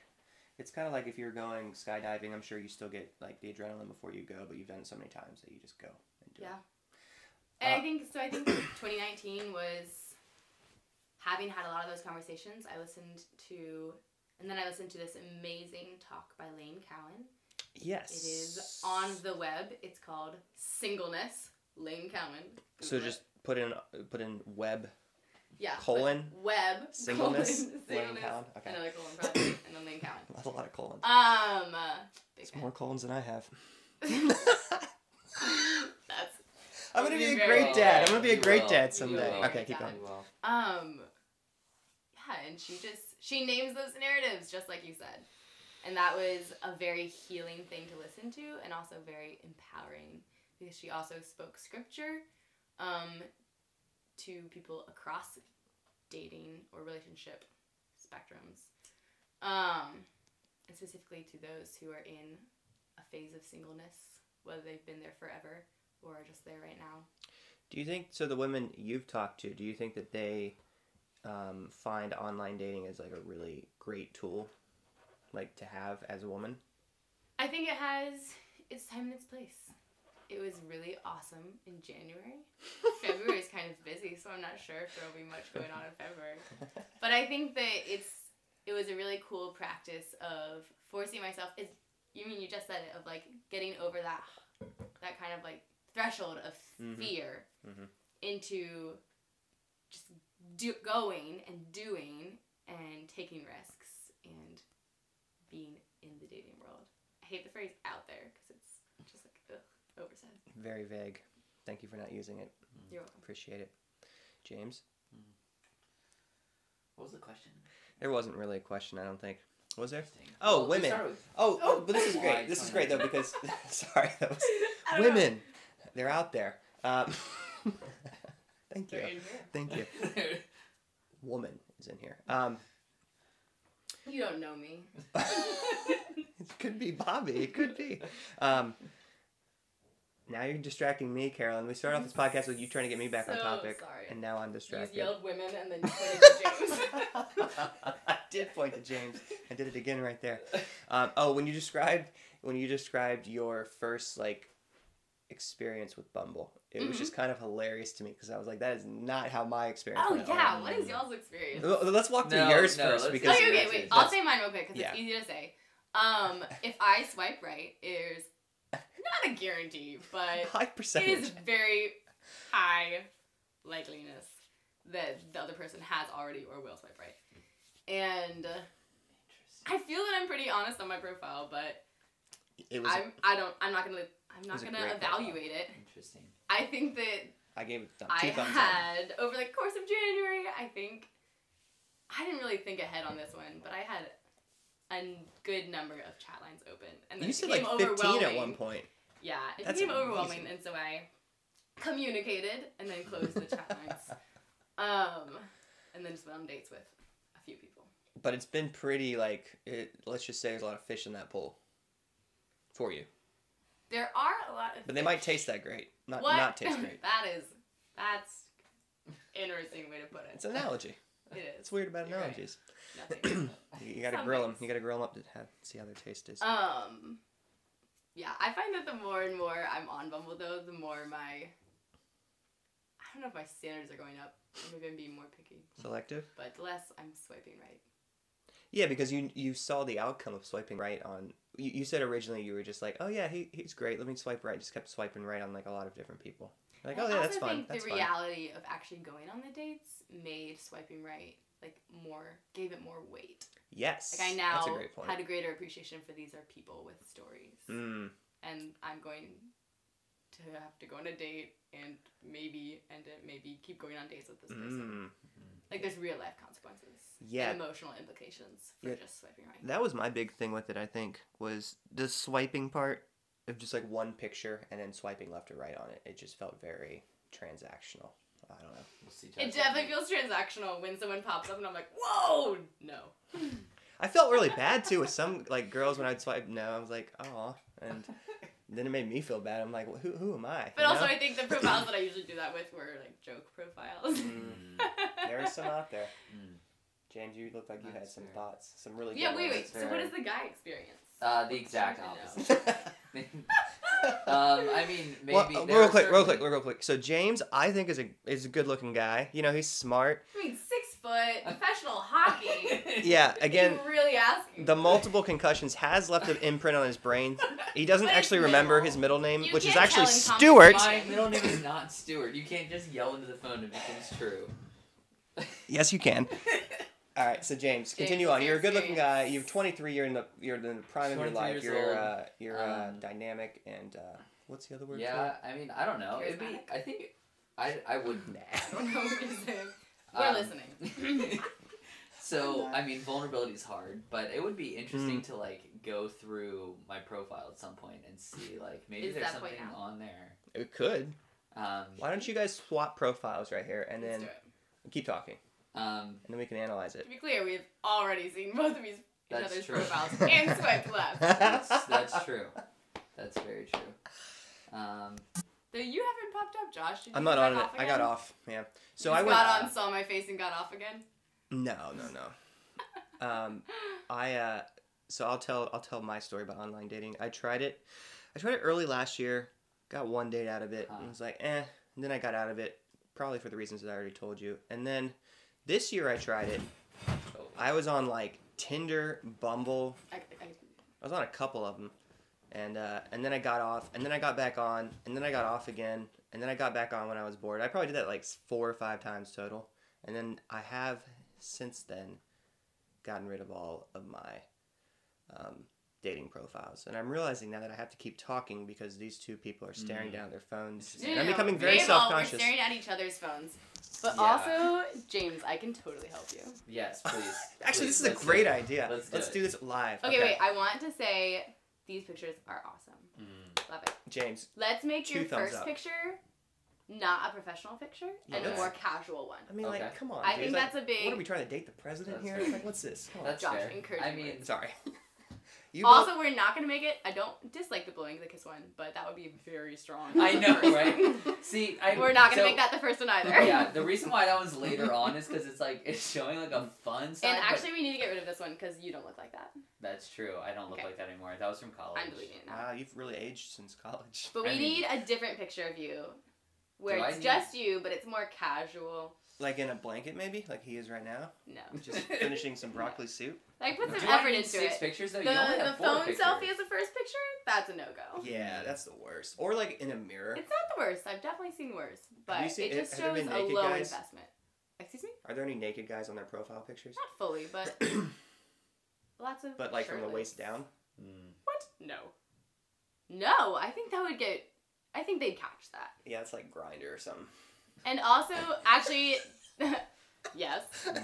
Speaker 1: it's kind of like if you're going skydiving. I'm sure you still get like the adrenaline before you go, but you've done it so many times that you just go do
Speaker 3: Yeah.
Speaker 1: it.
Speaker 3: And
Speaker 1: Uh,
Speaker 3: I think so. I think 2019 was having had a lot of those conversations. I listened to, and then I listened to this amazing talk by Lane Cowan.
Speaker 1: Yes.
Speaker 3: It is on the web. It's called Singleness. Lane Cowan.
Speaker 1: So
Speaker 3: Google it.
Speaker 1: just put in put in web
Speaker 3: yeah
Speaker 1: colon,
Speaker 3: web
Speaker 1: singleness,
Speaker 3: colon,
Speaker 1: Lane
Speaker 3: singleness,
Speaker 1: Cowan. Okay.
Speaker 3: another colon probably and then Lane Cowan.
Speaker 1: That's a lot of colons.
Speaker 3: Um, uh,
Speaker 1: It's more colons than I have.
Speaker 3: That's
Speaker 1: I'm gonna be a great
Speaker 3: well.
Speaker 1: dad. I'm gonna be a
Speaker 2: You
Speaker 1: great
Speaker 2: will.
Speaker 1: dad someday. Okay, keep
Speaker 3: Yeah.
Speaker 1: going.
Speaker 3: Um, yeah, and she just she names those narratives just like you said, and that was a very healing thing to listen to, and also very empowering because she also spoke scripture, um, to people across dating or relationship spectrums, um, and specifically to those who are in a phase of singleness, whether they've been there forever or are just there right now.
Speaker 1: Do you think so? The women you've talked to, do you think that they um, find online dating as like a really great tool, like to have as a woman?
Speaker 3: I think it has its time and its place. It was really awesome in January. February is kind of busy, so I'm not sure if there will be much going on in February. But I think that it's it was a really cool practice of forcing myself. Is you mean you just said it of like getting over that that kind of like threshold of
Speaker 1: Mhm.
Speaker 3: fear
Speaker 1: Mhm.
Speaker 3: into just do, going and doing and taking risks and being in the dating world. I hate the phrase out there because it's just like ugh, oversaid.
Speaker 1: Very vague. Thank you for not using it.
Speaker 3: You're welcome.
Speaker 1: Appreciate it. James,
Speaker 2: What was the question?
Speaker 1: there wasn't really a question. I don't think. Was there? Oh,
Speaker 2: Well,
Speaker 1: women. Oh,
Speaker 3: Oh.
Speaker 1: but this is great. This is great though because sorry, that was
Speaker 3: don't know.
Speaker 1: women. They're out there. Um, thank you. Thank you. Woman is in here. Um,
Speaker 3: You don't know me.
Speaker 1: it could be Bobby. It could be. Um, now you're distracting me, Carolyn. We started off this podcast with you trying to get me back on topic,
Speaker 3: sorry.
Speaker 1: and now I'm
Speaker 3: You just
Speaker 1: distracted.
Speaker 3: yelled women and then you pointed to James.
Speaker 1: I did point to James. I did it again right there. Um, oh, when you described when you described your first like experience with Bumble, it was
Speaker 3: Mhm.
Speaker 1: just kind of hilarious to me because I was like, that is not how my experience.
Speaker 3: oh
Speaker 1: went.
Speaker 3: yeah, what is y'all's experience?
Speaker 1: Let's walk through
Speaker 2: No,
Speaker 1: yours
Speaker 2: no,
Speaker 1: first because
Speaker 3: Okay, okay, wait.
Speaker 1: that's-
Speaker 3: I'll say mine real quick because
Speaker 1: Yeah.
Speaker 3: it's easy to say. Um, if I swipe right, there's not a guarantee, but
Speaker 1: high percentage.
Speaker 3: is very high likeliness that the other person has already or will swipe right. And I feel that I'm pretty honest on my profile, but
Speaker 1: It was.
Speaker 3: I'm I don't I'm not gonna I'm not gonna
Speaker 1: great profile.
Speaker 3: evaluate it.
Speaker 2: Interesting.
Speaker 3: I think that
Speaker 1: I gave it th-
Speaker 3: I
Speaker 1: two thumbs up.
Speaker 3: had over the course of January, I think I didn't really think ahead on this one, but I had a good number of chat lines open, and then
Speaker 1: You said like 15
Speaker 3: overwhelming.
Speaker 1: at one point.
Speaker 3: Yeah, it
Speaker 1: That's
Speaker 3: became overwhelming,
Speaker 1: amazing.
Speaker 3: and so I communicated and then closed the chat lines, um, and then just went on dates with a few people.
Speaker 1: But it's been pretty like it, let's just say there's a lot of fish in that pool. For you,
Speaker 3: There are a lot of,
Speaker 1: but they might taste that great. Not
Speaker 3: what?
Speaker 1: not taste great.
Speaker 3: that is that's interesting way to put it.
Speaker 1: It's an analogy.
Speaker 3: It is.
Speaker 1: It's weird about
Speaker 3: You're right.
Speaker 1: analogies.
Speaker 3: Nothing.
Speaker 1: you, gotta
Speaker 3: Some
Speaker 1: grill them. You gotta grill them up to have see how their taste is.
Speaker 3: Um, yeah, I find that the more and more I'm on Bumble, though, the more my I don't know if my standards are going up. Maybe I'm being more picky,
Speaker 1: Selective.
Speaker 3: but the less I'm swiping right.
Speaker 1: Yeah, because you you saw the outcome of swiping right on. You, you said originally you were just like, oh yeah, he, he's great. Let me swipe right. Just kept swiping right on like a lot of different people. Like,
Speaker 3: I
Speaker 1: oh yeah, that's
Speaker 3: also
Speaker 1: fun.
Speaker 3: think
Speaker 1: That's
Speaker 3: the
Speaker 1: fun.
Speaker 3: reality of actually going on the dates made swiping right like more gave it more weight.
Speaker 1: Yes.
Speaker 3: Like I now
Speaker 1: That's a
Speaker 3: had a greater appreciation for these are people with stories,
Speaker 1: Mm,
Speaker 3: and I'm going to have to go on a date and maybe end it, maybe keep going on dates with this person.
Speaker 1: mm.
Speaker 3: Like there's real life consequences.
Speaker 1: Yeah.
Speaker 3: Emotional implications for
Speaker 1: Yeah.
Speaker 3: just swiping right.
Speaker 1: That was my big thing with it. I think was the swiping part of just like one picture and then swiping left or right on it. It just felt very transactional. I don't know.
Speaker 2: We'll see.
Speaker 3: It definitely feels transactional when someone pops up and I'm like, whoa, no.
Speaker 1: I felt really bad too with some like girls when I'd swipe no. I was like, oh, and then it made me feel bad. I'm like, well, who who am I?
Speaker 3: But
Speaker 1: You
Speaker 3: also,
Speaker 1: know?
Speaker 3: I think the profiles that I usually do that with were like joke profiles.
Speaker 1: Mm. there are some out there.
Speaker 2: Mm.
Speaker 1: James, you look like you had some
Speaker 2: fair.
Speaker 1: thoughts, some really good
Speaker 3: yeah, wait, wait. So, what is the guy experience?
Speaker 2: Uh, the exact
Speaker 3: Trying
Speaker 2: opposite. um, I mean, maybe.
Speaker 1: Well, real
Speaker 2: are
Speaker 1: quick, real quick, real quick. So James, I think is a is a good looking guy. You know, he's smart.
Speaker 3: I mean, six foot, professional hockey.
Speaker 1: Yeah, again,
Speaker 3: you really asking?
Speaker 1: the multiple concussions has left an imprint on his brain. He doesn't
Speaker 3: But it's
Speaker 1: actually remember
Speaker 3: minimal.
Speaker 1: his middle name,
Speaker 3: You
Speaker 1: which is
Speaker 3: can't
Speaker 1: actually
Speaker 3: tell in
Speaker 1: Stuart.
Speaker 3: conversation.
Speaker 2: My middle name is not Stewart. You can't just yell into the phone to make things true.
Speaker 1: Yes, you can. All right, so James, continue
Speaker 3: James,
Speaker 1: on. You're a good-looking guy. You're 23. You're in the you're in the prime of your life.
Speaker 2: years
Speaker 1: You're
Speaker 2: old.
Speaker 1: uh, you're uh,
Speaker 2: Um,
Speaker 1: dynamic and uh, what's the other word?
Speaker 2: Yeah, I mean, I don't know. It'd be. I think. I I would.
Speaker 1: For?
Speaker 3: I don't know what you're saying. We're
Speaker 2: Um,
Speaker 3: listening.
Speaker 2: so
Speaker 3: I'm
Speaker 2: mean, vulnerability is hard, but it would be interesting
Speaker 1: Mm.
Speaker 2: to like go through my profile at some point and see like maybe
Speaker 3: Is
Speaker 2: there's something on there.
Speaker 1: It could.
Speaker 2: Um,
Speaker 1: Why don't you guys swap profiles right here and then keep talking,
Speaker 2: um,
Speaker 1: and then we can analyze it.
Speaker 3: To be clear, we've already seen both of these each
Speaker 2: That's
Speaker 3: other's
Speaker 2: true.
Speaker 3: profiles and swiped left.
Speaker 2: that's, that's true. That's very true. Um,
Speaker 3: Though you haven't popped up, Josh. Did
Speaker 1: I'm
Speaker 3: you
Speaker 1: not on it.
Speaker 3: back
Speaker 1: I got off. Yeah. So
Speaker 3: You
Speaker 1: I
Speaker 3: just
Speaker 1: went.
Speaker 3: got on, saw my face, and got off again.
Speaker 1: No, no, no. Um, I uh, so I'll tell I'll tell my story about online dating. I tried it. I tried it early last year. Got one date out of it.
Speaker 2: Huh.
Speaker 1: And was like, eh. And then I got out of it, probably for the reasons that I already told you. And then this year I tried it.
Speaker 2: oh,
Speaker 1: I was on like Tinder, Bumble.
Speaker 3: I, I,
Speaker 1: I was on a couple of them, and uh, and then I got off, and then I got back on, and then I got off again, and then I got back on when I was bored. I probably did that like four or five times total, and then I have since then gotten rid of all of my um, dating profiles, and I'm realizing now that I have to keep talking because these two people are staring
Speaker 2: Mm.
Speaker 1: down their phones.
Speaker 2: No,
Speaker 1: and
Speaker 3: no,
Speaker 1: I'm
Speaker 3: no,
Speaker 1: becoming very
Speaker 3: they
Speaker 1: self-conscious.
Speaker 3: We're staring at each other's phones. But
Speaker 2: Yeah.
Speaker 3: also, James, I can totally help you.
Speaker 2: yes, please.
Speaker 1: Actually,
Speaker 2: Please,
Speaker 1: this is a
Speaker 2: let's do
Speaker 1: great
Speaker 2: it.
Speaker 1: idea.
Speaker 2: Let's
Speaker 1: Let's,
Speaker 2: do
Speaker 1: do, this live.
Speaker 3: Okay, wait. I want to say these pictures are awesome.
Speaker 2: Mm.
Speaker 3: Love it.
Speaker 1: James.
Speaker 3: Let's make
Speaker 1: Two
Speaker 3: your first
Speaker 1: up.
Speaker 3: picture not a professional picture and a more casual one.
Speaker 1: I mean,
Speaker 2: Okay.
Speaker 1: like, come on.
Speaker 3: I
Speaker 1: dude.
Speaker 3: think
Speaker 1: Like,
Speaker 3: that's a big.
Speaker 1: What are we trying to date the president
Speaker 2: That's
Speaker 1: here?
Speaker 2: fair.
Speaker 1: Like, what's this? Come on.
Speaker 2: That's
Speaker 3: Josh,
Speaker 2: fair.
Speaker 3: encourage
Speaker 2: I
Speaker 3: me.
Speaker 2: mean,
Speaker 1: Sorry. You
Speaker 3: also, we're not gonna make it. I don't dislike the blowing the kiss one, but that would be very strong.
Speaker 2: I know, right? See, I
Speaker 3: We're not gonna
Speaker 2: so-
Speaker 3: make that the first one either.
Speaker 2: yeah, the reason why that one's later on is because it's like it's showing like a fun side.
Speaker 3: And
Speaker 2: but
Speaker 3: actually, we need to get rid of this one because you don't look like that.
Speaker 2: that's true. I don't look
Speaker 3: Okay.
Speaker 2: like that anymore. That was from college.
Speaker 3: I'm deleting it now.
Speaker 1: Wow, you've really aged since college.
Speaker 3: But we
Speaker 2: I mean-
Speaker 3: need a different picture of you, where
Speaker 2: Do
Speaker 3: it's
Speaker 2: need-
Speaker 3: just you, but it's more casual.
Speaker 1: Like in a blanket, maybe, like he is right now,
Speaker 3: No,
Speaker 1: just finishing some broccoli soup.
Speaker 3: like put
Speaker 2: Do
Speaker 3: some
Speaker 2: I
Speaker 3: effort
Speaker 2: need
Speaker 3: into
Speaker 2: six
Speaker 3: it.
Speaker 2: pictures though?
Speaker 3: The,
Speaker 2: you only
Speaker 3: the
Speaker 2: have four
Speaker 3: phone
Speaker 2: pictures.
Speaker 3: selfie as the first picture, that's a no go.
Speaker 1: Yeah, that's the worst. Or like in a mirror.
Speaker 3: It's not the worst. I've definitely seen worse, but
Speaker 1: you seen-
Speaker 3: it just
Speaker 1: have there
Speaker 3: shows
Speaker 1: been
Speaker 3: a
Speaker 1: naked
Speaker 3: low
Speaker 1: guys?
Speaker 3: investment. Excuse me?
Speaker 1: Are there any naked guys on their profile pictures?
Speaker 3: Not fully, but lots of.
Speaker 1: but like from the
Speaker 3: shirtless.
Speaker 1: waist down.
Speaker 2: Mm.
Speaker 3: What? No. No, I think that would get. I think they'd catch that.
Speaker 1: Yeah, it's like Grindr or something.
Speaker 3: And also, actually, yes.
Speaker 2: Mm.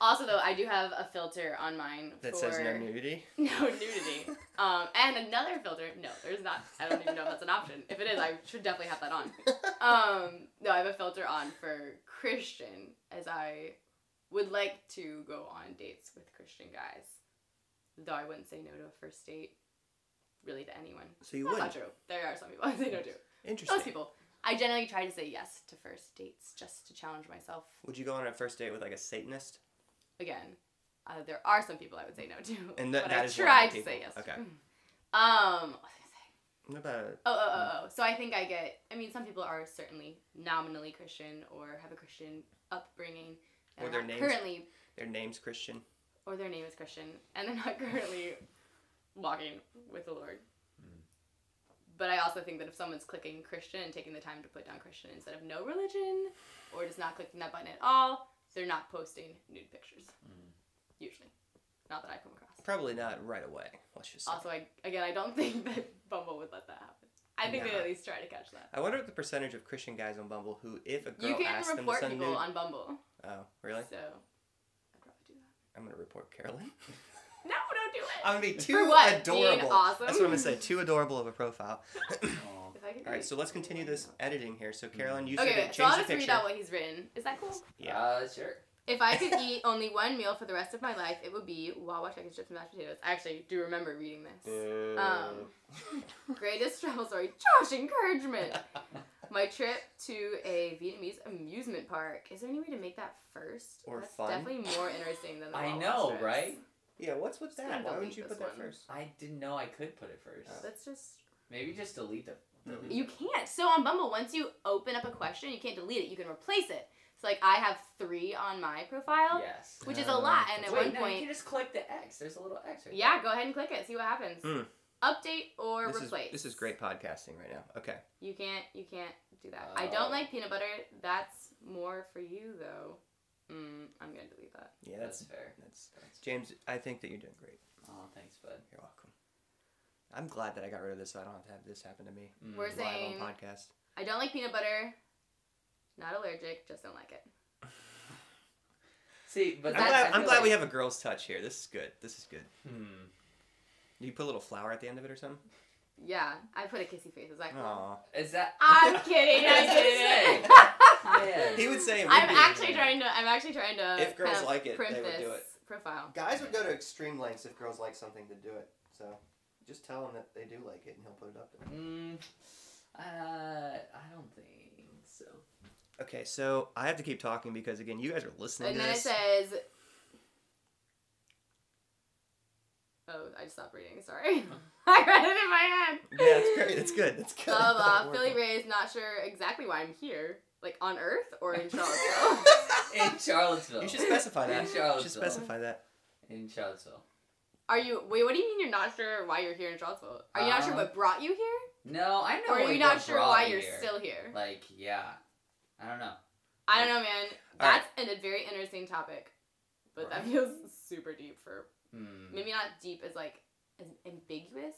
Speaker 3: Also, though, I do have a filter on mine
Speaker 1: That
Speaker 3: for
Speaker 1: says no nudity.
Speaker 3: no nudity. Um, and another filter. No, there's not. I don't even know if that's an option. If it is, I should definitely have that on. Um, no, I have a filter on for Christian, as I would like to go on dates with Christian guys. Though I wouldn't say no to a first date, really to anyone.
Speaker 1: So you wouldn't.
Speaker 3: not true. There are some people I say no to.
Speaker 1: Interesting.
Speaker 3: Most people. I generally try to say yes to first dates just to challenge myself.
Speaker 1: Would you go on a first date with like a Satanist?
Speaker 3: Again, uh, there are some people I would say no to.
Speaker 1: And that-
Speaker 3: but
Speaker 1: that
Speaker 3: I
Speaker 1: is
Speaker 3: tried to say yes.
Speaker 1: Okay.
Speaker 3: Um. What was I saying?
Speaker 1: What about
Speaker 3: Oh, oh, oh, oh. So I think I get. I mean, some people are certainly nominally Christian or have a Christian upbringing,
Speaker 1: Or their names-
Speaker 3: currently,
Speaker 1: their name's Christian?
Speaker 3: or their name is Christian, and they're not currently walking with the Lord. But I also think that if someone's clicking Christian and taking the time to put down Christian instead of no religion, or just not clicking that button at all, they're not posting nude pictures.
Speaker 2: Mm.
Speaker 3: Usually, not that I come across.
Speaker 1: Probably not right away. Let's just say.
Speaker 3: Also, I again, I don't think that Bumble would let that happen. I think they'd at least try to catch that.
Speaker 1: I wonder what the percentage of Christian guys on Bumble who, if a girl
Speaker 3: You can
Speaker 1: asks them to
Speaker 3: report
Speaker 1: send
Speaker 3: people
Speaker 1: nude,
Speaker 3: on Bumble.
Speaker 1: oh really?
Speaker 3: So, I'd probably do that.
Speaker 1: I'm gonna report Carolyn.
Speaker 3: No, don't do it.
Speaker 1: I'm gonna be too
Speaker 3: For what? Being
Speaker 1: adorable.
Speaker 3: awesome?
Speaker 1: That's what I'm gonna say. Too adorable of a profile.
Speaker 3: If I could
Speaker 1: All right, so let's continue this editing here. So Carolyn, you
Speaker 3: Okay,
Speaker 1: said
Speaker 3: wait,
Speaker 1: that
Speaker 3: so I'll
Speaker 1: change
Speaker 3: just
Speaker 1: the
Speaker 3: read
Speaker 1: picture.
Speaker 3: out what he's written. Is that cool?
Speaker 1: Yeah.
Speaker 2: Uh, sure.
Speaker 3: If I could eat only one meal for the rest of my life, it would be Wawa chicken strips and mashed potatoes. I actually do remember reading this. Um, Greatest travel story. Josh, encouragement. My trip to a Vietnamese amusement park. Is there any way to make that first?
Speaker 1: Or
Speaker 3: That's
Speaker 1: fun.
Speaker 3: definitely more interesting than the
Speaker 2: I
Speaker 3: Wawa
Speaker 2: know,
Speaker 3: strips.
Speaker 2: right?
Speaker 1: Yeah, what's with
Speaker 3: Just
Speaker 1: that?
Speaker 3: gonna
Speaker 1: Why wouldn't
Speaker 3: delete
Speaker 1: you
Speaker 3: this
Speaker 1: put that
Speaker 3: one.
Speaker 1: first?
Speaker 2: I didn't know I could put it first.
Speaker 3: Let's just
Speaker 2: Maybe just delete the. delete
Speaker 3: You can't. So on Bumble, once you open up a question, you can't delete it. You can replace it. So like I have three on my profile,
Speaker 2: Yes.
Speaker 3: which is a
Speaker 1: Uh,
Speaker 3: lot. And at
Speaker 2: Wait,
Speaker 3: one
Speaker 2: no, you
Speaker 3: point,
Speaker 2: can just click the X. There's a little X right
Speaker 3: yeah, go ahead and click it. See what happens.
Speaker 1: Hmm.
Speaker 3: Update or
Speaker 1: This is,
Speaker 3: replace.
Speaker 1: this is great podcasting right now. Okay.
Speaker 3: You can't. You can't do that. I don't
Speaker 2: Oh.
Speaker 3: like peanut butter. That's more for you though. Mm, I'm gonna delete that.
Speaker 1: Yeah,
Speaker 2: That's
Speaker 1: that's
Speaker 2: fair.
Speaker 1: that's James. I think that you're doing great.
Speaker 2: Oh, thanks, bud.
Speaker 1: You're welcome. I'm glad that I got rid of this, so I don't have to have this happen to me
Speaker 2: Mm.
Speaker 3: We're
Speaker 1: live
Speaker 3: saying
Speaker 1: on podcast.
Speaker 3: I don't like peanut butter. Not allergic. Just don't like it.
Speaker 2: See, but
Speaker 1: I'm glad.
Speaker 2: I
Speaker 1: I'm glad
Speaker 2: like-
Speaker 1: we have a girl's touch here. This is good. This is good.
Speaker 2: Hmm.
Speaker 1: Do you put a little flower at the end of it or something?
Speaker 3: Yeah, I put a kissy face. Is that cool?
Speaker 1: Aw.
Speaker 2: Is that?
Speaker 3: I'm kidding. I
Speaker 2: I was gonna
Speaker 3: did it.
Speaker 2: Man.
Speaker 1: He would say it would
Speaker 3: I'm
Speaker 1: be.
Speaker 3: actually trying to. I'm actually trying to.
Speaker 1: If girls
Speaker 3: kind of
Speaker 1: like it, they would do it.
Speaker 3: Profile.
Speaker 1: Guys would go to extreme lengths if girls like something to do it. So just tell him that they do like it, and he'll put it up there.
Speaker 2: Mm, uh, I don't think so.
Speaker 1: Okay, so I have to keep talking because again, you guys are listening
Speaker 3: And
Speaker 1: to
Speaker 3: then it says. Oh, I just stopped reading. Sorry. I read it in my head.
Speaker 1: yeah, it's great. It's good. It's good.
Speaker 3: Blah blah. Blah. Philly. Ray is not sure exactly why I'm here, like on Earth or in Charlottesville.
Speaker 2: In Charlottesville.
Speaker 1: You should specify that.
Speaker 2: In Charlottesville.
Speaker 1: You
Speaker 2: Charlottesville.
Speaker 1: should specify that.
Speaker 2: In Charlottesville.
Speaker 3: Are you? Wait, what do you mean you're not sure why you're here in Charlottesville? Are you not sure
Speaker 2: Um,
Speaker 3: what brought you here,
Speaker 2: No, I know.
Speaker 3: or are you not sure why you're
Speaker 2: here.
Speaker 3: still here?
Speaker 2: Like, yeah. I don't know.
Speaker 3: I don't know, man.
Speaker 1: All right.
Speaker 3: That's an, a very interesting topic, but that feels super deep for
Speaker 2: Hmm.
Speaker 3: maybe not deep as like as ambiguous.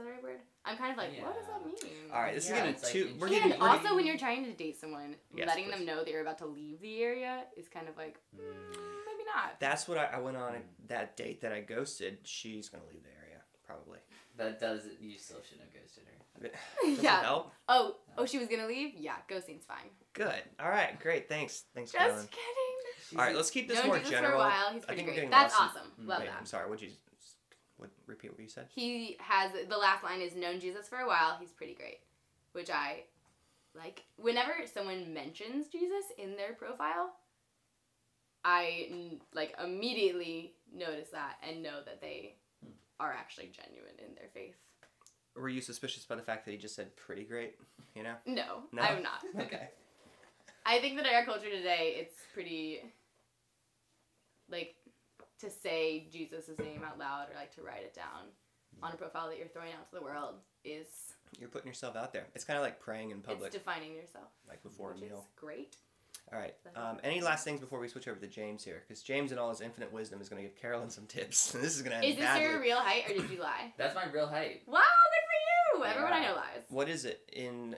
Speaker 3: Is the right word? I'm kind of like, what does that mean?
Speaker 1: All right, this
Speaker 2: Yeah,
Speaker 1: is getting
Speaker 2: it's like
Speaker 1: too. we're
Speaker 3: And
Speaker 1: getting.
Speaker 3: Also, when you're trying to date someone,
Speaker 1: Yes,
Speaker 3: letting
Speaker 1: please.
Speaker 3: them know that you're about to leave the area is kind of like, mm, maybe not.
Speaker 1: that's what I, I went on that date that I ghosted. She's gonna leave the area probably.
Speaker 2: That does. You still shouldn't have ghosted her.
Speaker 1: Does it
Speaker 3: yeah.
Speaker 1: help?
Speaker 3: Oh, oh, she was gonna leave. Yeah, ghosting's fine.
Speaker 1: Good. All right. Great. Thanks. Thanks,
Speaker 3: Just
Speaker 1: Carolyn.
Speaker 3: kidding.
Speaker 2: She's
Speaker 1: All right. Let's keep this
Speaker 3: Known
Speaker 1: more
Speaker 3: Jesus
Speaker 1: general.
Speaker 3: for a while. He's
Speaker 1: I
Speaker 3: pretty
Speaker 1: think we're
Speaker 3: great.
Speaker 1: getting
Speaker 3: That's
Speaker 1: lost
Speaker 3: awesome.
Speaker 2: Mm,
Speaker 3: Love
Speaker 1: Wait,
Speaker 3: that.
Speaker 1: I'm sorry. What'd you? What? Repeat what you said.
Speaker 3: He has the last line is known Jesus for a while. He's pretty great, which I like. Whenever someone mentions Jesus in their profile, I like immediately notice that and know that they
Speaker 2: Hmm.
Speaker 3: are actually genuine in their faith.
Speaker 1: Were you suspicious by the fact that he just said pretty great? You know.
Speaker 3: No,
Speaker 1: No?
Speaker 3: I'm not.
Speaker 1: Okay.
Speaker 3: I think that in our culture today, it's pretty like to say Jesus' name out loud or like to write it down on a profile that you're throwing out to the world is
Speaker 1: You're putting yourself out there. It's kind of like praying in public,
Speaker 3: it's defining yourself,
Speaker 1: like before a
Speaker 3: which is
Speaker 1: meal.
Speaker 3: great.
Speaker 1: All right. Um, any last things before we switch over to James here? Because James, in all his infinite wisdom, is going to give Carolyn some tips. this is going to end
Speaker 3: Is this
Speaker 1: badly.
Speaker 3: your real height or did you lie?
Speaker 2: That's my real height.
Speaker 3: Wow, good for you! Everyone I know lies.
Speaker 1: What is it in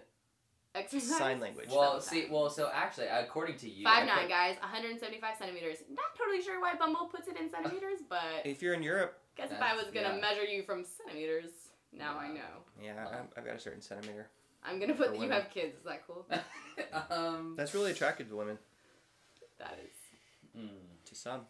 Speaker 3: Exercise.
Speaker 1: sign language?
Speaker 2: Well, see, well, so actually, according to you,
Speaker 3: Five
Speaker 2: I
Speaker 3: nine
Speaker 2: put-
Speaker 3: guys, 175 centimeters. Not totally sure why Bumble puts it in centimeters, but
Speaker 1: If you're in Europe,
Speaker 3: guess if I was gonna
Speaker 2: yeah.
Speaker 3: measure you from centimeters, now I know.
Speaker 1: yeah, I'm- I've got a certain centimeter.
Speaker 3: I'm gonna put that you have kids. Is that cool?
Speaker 2: um.
Speaker 1: That's really attractive to women,
Speaker 3: That is.
Speaker 2: mm,
Speaker 1: to some.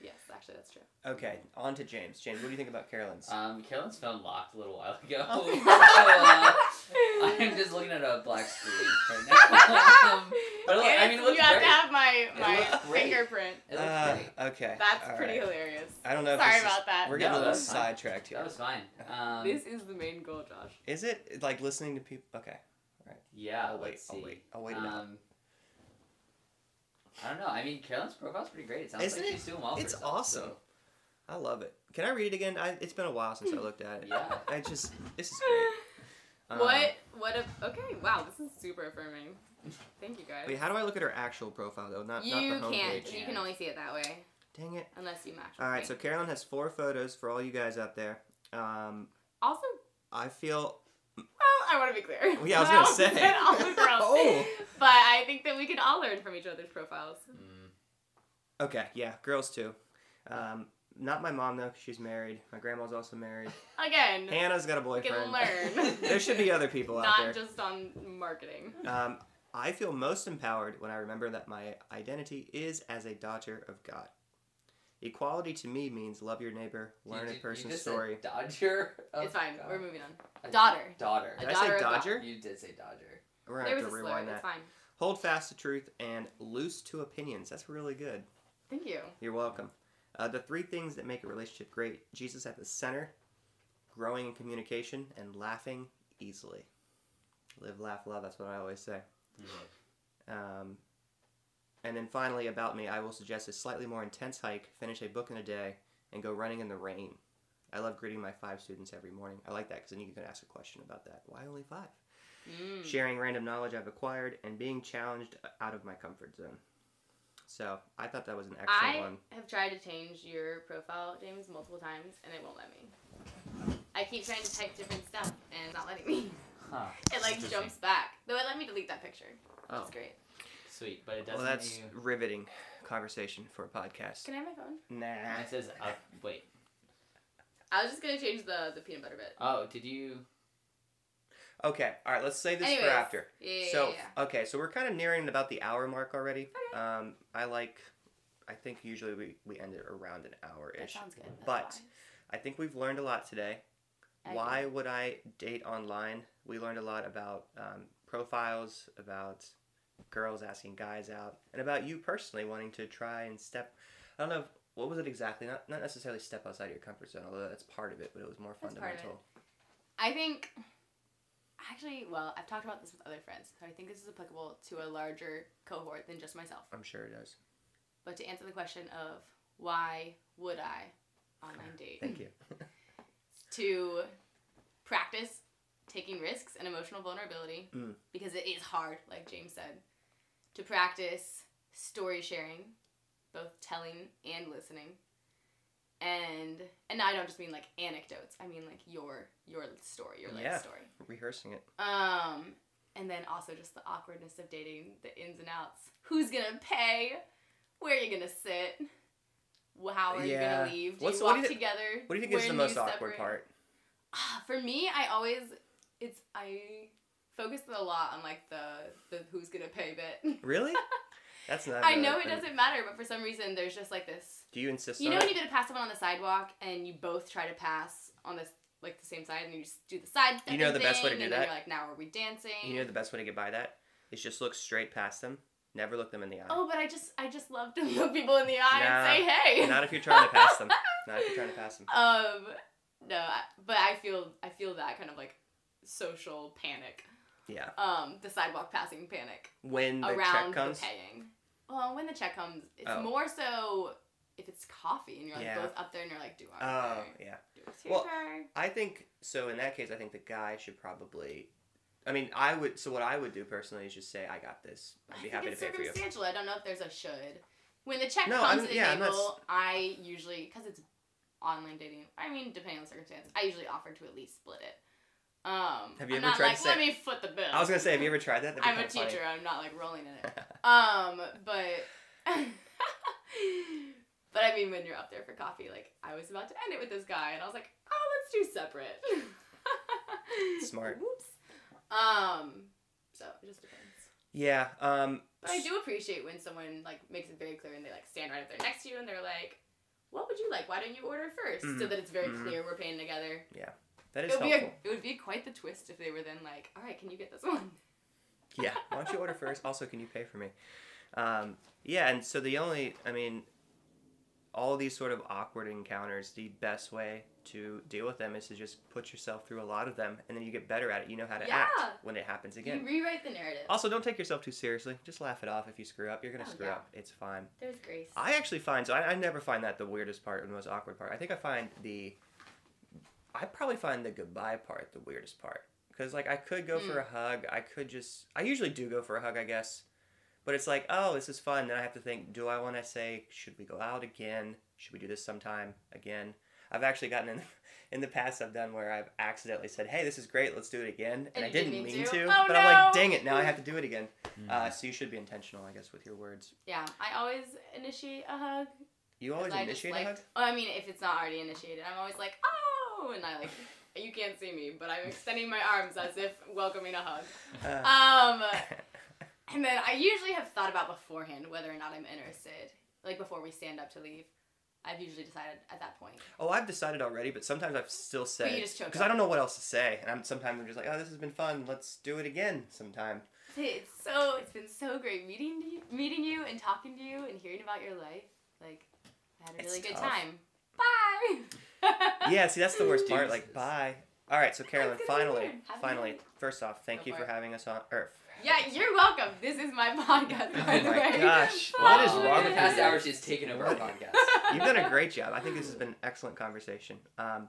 Speaker 3: Yes, actually, that's true.
Speaker 1: Okay, on to James. James, what do you think about Carolyn's?
Speaker 2: Um, Carolyn's phone locked a little while ago.
Speaker 3: Oh.
Speaker 2: so, uh, I'm just looking at a black screen right now. um, but look- I mean, it looks
Speaker 3: you have
Speaker 2: great.
Speaker 3: to have my my
Speaker 2: looks
Speaker 3: fingerprint.
Speaker 2: It looks
Speaker 1: Uh,
Speaker 2: great.
Speaker 1: okay.
Speaker 3: That's
Speaker 1: all
Speaker 3: pretty
Speaker 1: right.
Speaker 3: hilarious.
Speaker 1: I don't know. If
Speaker 3: Sorry
Speaker 1: this is-
Speaker 3: about that.
Speaker 1: We're getting
Speaker 2: No,
Speaker 1: a little
Speaker 2: that's fine.
Speaker 1: sidetracked here.
Speaker 2: That was fine. Um,
Speaker 3: this is the main goal, Josh.
Speaker 1: Is it like listening to people? Okay. All right.
Speaker 2: yeah,
Speaker 1: I'll wait,
Speaker 2: let's
Speaker 1: I'll
Speaker 2: see.
Speaker 1: wait, I'll wait it out.
Speaker 2: Um, I don't know. I mean, Carolyn's profile's pretty great. It sounds
Speaker 1: Isn't
Speaker 2: like
Speaker 1: it?
Speaker 2: she's doing well. for
Speaker 1: It's
Speaker 2: herself,
Speaker 1: awesome.
Speaker 2: so-
Speaker 1: I love it. Can I read it again? I, it's been a while since I looked at it.
Speaker 2: Yeah.
Speaker 1: I just this is great. Um,
Speaker 3: what? What? A, okay. Wow. This is super affirming. Thank you guys.
Speaker 1: Wait, how do I look at her actual profile though? Not
Speaker 3: you
Speaker 1: not the
Speaker 3: can't.
Speaker 1: homepage.
Speaker 3: You can only see it that way,
Speaker 1: Dang it.
Speaker 3: unless you match.
Speaker 1: All
Speaker 3: with
Speaker 1: right,
Speaker 3: me.
Speaker 1: so Carolyn has four photos for all you guys out there. Um,
Speaker 3: also,
Speaker 1: I feel
Speaker 3: well, I want to be clear.
Speaker 1: Well, yeah, I was say.
Speaker 3: all the girls.
Speaker 1: Oh.
Speaker 3: But I think that we can all learn from each other's profiles.
Speaker 2: Mm.
Speaker 1: okay. Yeah, girls too. Um, not my mom though, 'cause she's married. My grandma's also married.
Speaker 3: Again,
Speaker 1: Hannah's got a boyfriend.
Speaker 3: can learn.
Speaker 1: there should be other people out there.
Speaker 3: Not just on marketing.
Speaker 1: Um, I feel most empowered when I remember that my identity is as a daughter of God. Equality to me means love your neighbor, learn
Speaker 2: You
Speaker 1: a
Speaker 2: ju- you
Speaker 1: person's
Speaker 2: just said
Speaker 1: story.
Speaker 2: Dodger. Oh,
Speaker 3: it's fine.
Speaker 2: God.
Speaker 3: We're moving on. Daughter.
Speaker 2: Daughter.
Speaker 3: A
Speaker 1: Did I say
Speaker 3: of God.
Speaker 1: Dodger?
Speaker 2: You did say Dodger.
Speaker 1: We're gonna
Speaker 3: was
Speaker 1: have
Speaker 3: a
Speaker 1: to
Speaker 3: slur.
Speaker 1: rewind
Speaker 3: It's
Speaker 1: that.
Speaker 3: fine.
Speaker 1: Hold fast to truth and loose to opinions. That's really good.
Speaker 3: Thank you.
Speaker 1: You're welcome. Uh, the three things that make a relationship great Jesus at the center, growing in communication, and laughing easily. Live, laugh, love. That's what I always say. Um, and then finally, about me, I will suggest a slightly more intense hike, finish a book in a day, and go running in the rain. I love greeting my five students every morning. I like that because then you can ask a question about that. Why only five?
Speaker 3: Mm.
Speaker 1: Sharing random knowledge I've acquired and being challenged out of my comfort zone. So I thought that was an excellent
Speaker 3: I
Speaker 1: one.
Speaker 3: I have tried to change your profile, James, multiple times, and it won't let me. I keep trying to type different stuff, and it's not letting me.
Speaker 2: Huh.
Speaker 3: It like jumps back. Though it let me delete that picture.
Speaker 1: Oh.
Speaker 3: That's great.
Speaker 2: Sweet, but it doesn't.
Speaker 1: Well, that's
Speaker 2: you...
Speaker 1: riveting conversation for a podcast.
Speaker 3: Can I have my phone?
Speaker 1: Nah.
Speaker 2: It says up. Wait.
Speaker 3: I was just gonna change the the peanut butter bit.
Speaker 2: Oh, did you?
Speaker 1: Okay, all right. Let's say this
Speaker 3: Anyways,
Speaker 1: for after.
Speaker 3: Yeah, yeah,
Speaker 1: So
Speaker 3: yeah, yeah.
Speaker 1: okay, so we're kind of nearing about the hour mark already. Um, I like, I think usually we we end it around an hour
Speaker 3: That
Speaker 1: ish.
Speaker 3: sounds good. That's
Speaker 1: but-
Speaker 3: wise.
Speaker 1: I think we've learned a lot today.
Speaker 3: I
Speaker 1: Why
Speaker 3: agree.
Speaker 1: would I date online? We learned a lot about um, profiles, about girls asking guys out, and about you personally wanting to try and step. I don't know if, what was it exactly. Not not necessarily step outside your comfort zone, although that's part of it, but it was more
Speaker 3: That's part of it.
Speaker 1: fundamental.
Speaker 3: I think, actually, well, I've talked about this with other friends, so I think this is applicable to a larger cohort than just myself.
Speaker 1: I'm sure it does.
Speaker 3: But to answer the question of why would I online date?
Speaker 1: Thank you.
Speaker 3: To practice taking risks and emotional vulnerability
Speaker 1: Mm.
Speaker 3: because it is hard, like James said. To practice story sharing, both telling and listening. And and I don't just mean like anecdotes. I mean like your your story, your life
Speaker 1: Yeah.
Speaker 3: story.
Speaker 1: Rehearsing it.
Speaker 3: Um, and then also just the awkwardness of dating, the ins and outs. Who's gonna pay? Where are you gonna sit? How are you gonna leave? Do
Speaker 1: What's-
Speaker 3: you
Speaker 1: what
Speaker 3: walk
Speaker 1: do you thi-
Speaker 3: together?
Speaker 1: What do you think is the most awkward part?
Speaker 3: Ah, For me, I always it's I focus a lot on like the the who's gonna pay bit.
Speaker 1: Really? That's not.
Speaker 3: I know it doesn't matter, but for some reason there's just like this.
Speaker 1: Do you insist
Speaker 3: You know when you go to pass someone on the sidewalk and you both try to pass on this like the same side and you just do the side.
Speaker 1: You know the best way to do that?
Speaker 3: You're like, now are we dancing?
Speaker 1: You know the best way to get by that is just look straight past them. Never look them in the eye.
Speaker 3: Oh, but I just I just love to look people in the eye
Speaker 1: Nah,
Speaker 3: and say hey.
Speaker 1: Not if you're trying to pass them. Not if you're trying to pass them.
Speaker 3: um, no, I, but I feel I feel that kind of like social panic.
Speaker 1: Yeah.
Speaker 3: Um, the sidewalk passing panic
Speaker 1: When the
Speaker 3: around
Speaker 1: check comes.
Speaker 3: the paying. Well, when the check comes, it's
Speaker 1: Oh.
Speaker 3: more so if it's coffee and you're like
Speaker 1: Yeah.
Speaker 3: both up there and you're like, do I
Speaker 1: Oh
Speaker 3: pay?
Speaker 1: yeah. Well? I think so. In that case, I think the guy should probably. I mean, I would. So what I would do personally is just say, "I got this. I'd be
Speaker 3: I
Speaker 1: happy to pay for you."
Speaker 3: circumstantial. I don't know if there's a should. When the check
Speaker 1: No,
Speaker 3: comes
Speaker 1: I'm-
Speaker 3: to the
Speaker 1: yeah, I'm not
Speaker 3: table, I usually because it's online dating. I mean, depending on the circumstance, I usually offer to at least split it. Um,
Speaker 1: Have you
Speaker 3: I'm
Speaker 1: ever
Speaker 3: not
Speaker 1: tried to
Speaker 3: like,
Speaker 1: say-
Speaker 3: Let me foot the bill.
Speaker 1: I was gonna say, have you ever tried that?
Speaker 3: I'm a
Speaker 1: kinda funny.
Speaker 3: teacher. I'm not like rolling in it. Um, but but I mean, when you're up there for coffee, like I was about to end it with this guy, and I was like, oh, let's do separate.
Speaker 1: Smart.
Speaker 3: Whoops. Um. So it just depends.
Speaker 1: Yeah. Um.
Speaker 3: But I do appreciate when someone like makes it very clear and they like stand right up there next to you and they're like, "What would you like? Why don't you order 1st So
Speaker 1: Mhm.
Speaker 3: that it's very
Speaker 1: Mhm.
Speaker 3: clear we're paying together.
Speaker 1: That
Speaker 3: It
Speaker 1: is
Speaker 3: would be a, it would be quite the twist if they were then like, "All right, can you get this one?"
Speaker 1: yeah. Why don't you order first? Also, can you pay for me? Um, yeah, and so the only, I mean, all these sort of awkward encounters, the best way to deal with them is to just put yourself through a lot of them, and then you get better at it. You know how to
Speaker 3: Yeah.
Speaker 1: act when it happens again.
Speaker 3: You rewrite the narrative.
Speaker 1: Also, don't take yourself too seriously. Just laugh it off if you screw up. You're gonna
Speaker 3: Oh,
Speaker 1: screw
Speaker 3: yeah.
Speaker 1: up. It's fine.
Speaker 3: There's grace.
Speaker 1: I actually find so I, I never find that the weirdest part or the most awkward part. I think I find the I probably find the goodbye part the weirdest part because like I could go
Speaker 3: Hmm.
Speaker 1: for a hug. I could just I usually do go for a hug, I guess. But it's like, oh, this is fun. Then I have to think, do I want to say, should we go out again? Should we do this sometime again? I've actually gotten in in the past I've done where I've accidentally said, hey, this is great. Let's do it again, and,
Speaker 3: And
Speaker 1: I didn't
Speaker 3: didn't
Speaker 1: mean
Speaker 3: mean
Speaker 1: to.
Speaker 3: to? Oh,
Speaker 1: but I'm like, dang it, now I have to do it again.
Speaker 2: Mm.
Speaker 1: Uh, so you should be intentional, I guess, with your words.
Speaker 3: yeah, I always initiate a hug.
Speaker 1: You always initiate
Speaker 3: like,
Speaker 1: a hug.
Speaker 3: Oh, I mean, if it's not already initiated, I'm always like, "Oh," and I like. You can't see me, but I'm extending my arms as if welcoming a hug.
Speaker 1: Uh,
Speaker 3: Um, and then I usually have thought about beforehand whether or not I'm interested. Like before we stand up to leave, I've usually decided at that point.
Speaker 1: oh, I've decided already, but sometimes I've still said
Speaker 3: you just choke
Speaker 1: because. I don't know what else to say, and I'm sometimes I'm just like, oh, this has been fun. Let's do it again sometime.
Speaker 3: It's so it's been so great meeting you, meeting you and talking to you and hearing about your life. Like I had a
Speaker 1: It's
Speaker 3: really good
Speaker 1: tough.
Speaker 3: time. Bye.
Speaker 1: Yeah, see, that's the worst part. Like, bye. All right, so Carolyn,
Speaker 3: It's gonna be
Speaker 1: finally,
Speaker 3: weird. Have a good
Speaker 1: finally,
Speaker 3: night.
Speaker 1: first off, thank
Speaker 3: Go
Speaker 1: you
Speaker 3: for
Speaker 1: for
Speaker 3: it.
Speaker 1: having us on. Or,
Speaker 3: yeah, you're welcome. This is my podcast. By
Speaker 1: Oh
Speaker 3: the
Speaker 1: my
Speaker 3: way.
Speaker 1: gosh, what is wrong
Speaker 2: the
Speaker 1: with
Speaker 2: past
Speaker 1: you?
Speaker 2: hour she's taken over our podcast.
Speaker 1: You've done a great job. I think this has been an excellent conversation. Um,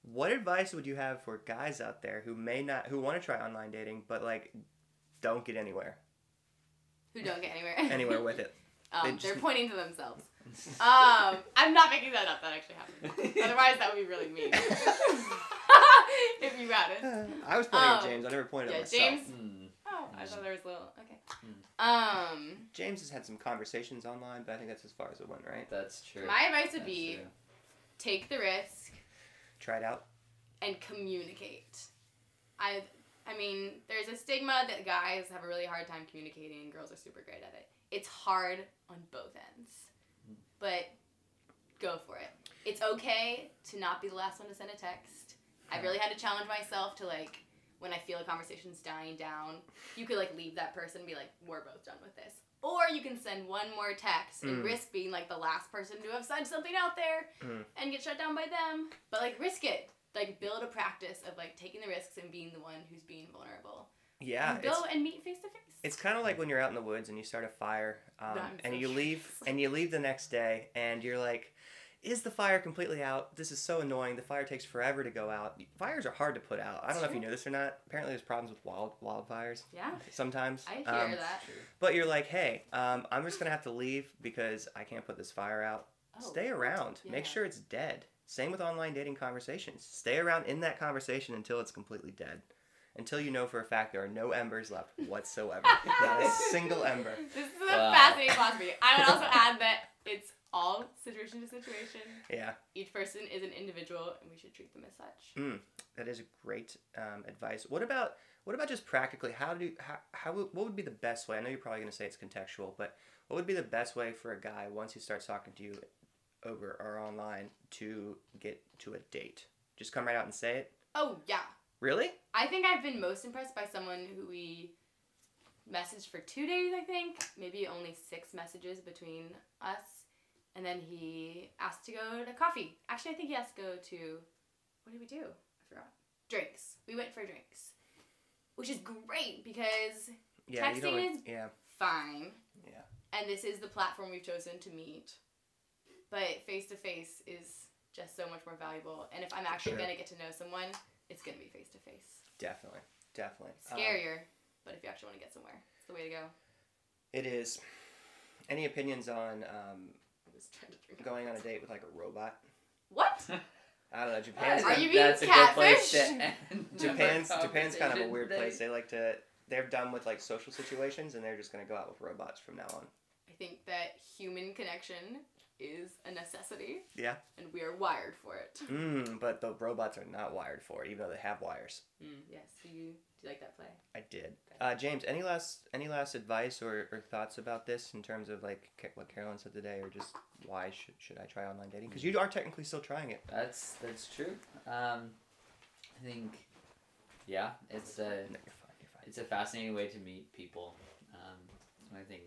Speaker 1: what advice would you have for guys out there who may not, who want to try online dating, but like, don't get anywhere,
Speaker 3: Who don't get anywhere.
Speaker 1: anywhere with it?
Speaker 3: Um,
Speaker 1: They
Speaker 3: they
Speaker 1: just-
Speaker 3: are pointing to themselves. Um, I'm not making that up. That actually happened. Otherwise, that would be really mean. if you had it.
Speaker 1: I was pointing at
Speaker 3: Um,
Speaker 1: James. I never pointed
Speaker 3: yeah,
Speaker 1: at myself.
Speaker 3: James-
Speaker 2: Hmm.
Speaker 3: Oh, I
Speaker 2: Mm.
Speaker 3: thought there was a little. Okay.
Speaker 1: Hmm.
Speaker 3: Um,
Speaker 1: James has had some conversations online, but I think that's as far as it went, right?
Speaker 2: That's true.
Speaker 3: my advice would
Speaker 2: That's
Speaker 3: be
Speaker 2: true.
Speaker 3: take the risk
Speaker 1: Try it out.
Speaker 3: and communicate. I I mean, there's a stigma that guys have a really hard time communicating and girls are super great at it. It's hard on both ends. But go for it. It's okay to not be the last one to send a text. I really had to challenge myself to like when I feel a conversation's dying down, you could like leave that person and be like, We're both done with this. Or you can send one more text and
Speaker 1: Mm.
Speaker 3: risk being like the last person to have said something out there
Speaker 1: Mm.
Speaker 3: and get shut down by them. But like risk it. Like build a practice of like taking the risks and being the one who's being vulnerable.
Speaker 1: Yeah,
Speaker 3: and go and meet face to face.
Speaker 1: it's kind of like when you're out in the woods and you start a fire, um, and
Speaker 3: so
Speaker 1: you leave and you leave the next day, and you're like, "Is the fire completely out? This is so annoying. The fire takes forever to go out. Fires are hard to put out. I don't know if you know this or not. Apparently, there's problems with wild wildfires
Speaker 3: Yeah,
Speaker 1: sometimes.
Speaker 3: I hear
Speaker 1: Um,
Speaker 3: that.
Speaker 1: But you're like, hey, um, I'm just gonna have to leave because I can't put this fire out.
Speaker 3: Oh,
Speaker 1: Stay around. Make sure it's dead. Same with online dating conversations. Stay around in that conversation until it's completely dead. Until you know for a fact there are no embers left whatsoever. Not a single ember.
Speaker 3: This is a
Speaker 2: Wow.
Speaker 3: fascinating philosophy. I would also add that it's all situation to situation.
Speaker 1: Yeah,
Speaker 3: Each person is an individual, and we should treat them as such.
Speaker 1: that is great um, advice. What about what about just practically? How do how, how would- what would be the best way? I know you're probably gonna say it's contextual, but what would be the best way for a guy once he starts talking to you over or online to get to a date? Just come right out and say it.
Speaker 3: Oh yeah,
Speaker 1: Really?
Speaker 3: I think I've been most impressed by someone who we messaged for two days. I think maybe only six messages between us, and then he asked to go to coffee. Actually, I think he asked to go to what did we do? I forgot. Drinks. We went for drinks, which is great because
Speaker 1: Yeah.
Speaker 3: Texting
Speaker 1: like-
Speaker 3: is-
Speaker 1: yeah,
Speaker 3: fine.
Speaker 1: Yeah.
Speaker 3: And this is the platform we've chosen to meet. But face to face is just so much more valuable. And if I'm actually
Speaker 1: Sure.
Speaker 3: gonna get to know someone, it's gonna be face to face.
Speaker 1: definitely, definitely. Um,
Speaker 3: Scarier, but if you actually want to get somewhere, it's the way to go.
Speaker 1: it is. Any opinions on um,
Speaker 3: I was trying to drink.
Speaker 1: going on a date with like a robot?
Speaker 3: What?
Speaker 1: I don't know. Japan's
Speaker 3: Are
Speaker 1: got-
Speaker 3: you being
Speaker 2: That's a good place to end
Speaker 1: Japan's Japan's kind of a weird place. They like to. They're done with like social situations, and they're just gonna go out with robots from now on.
Speaker 3: I think that human connection is a necessity.
Speaker 1: Yeah.
Speaker 3: And we are wired for it.
Speaker 1: Mm, but the robots are not wired for it, even though they have wires.
Speaker 3: Mm, yes. Do you do you like that play?
Speaker 1: I did. Uh, James, any last any last advice or, or thoughts about this in terms of like what Carolyn said today, or just why should should I try online dating? Because you are technically still trying it.
Speaker 2: That's that's true. Um, I think, yeah, it's a
Speaker 1: No, you're fine. You're fine.
Speaker 2: it's a fascinating way to meet people. Um, I think,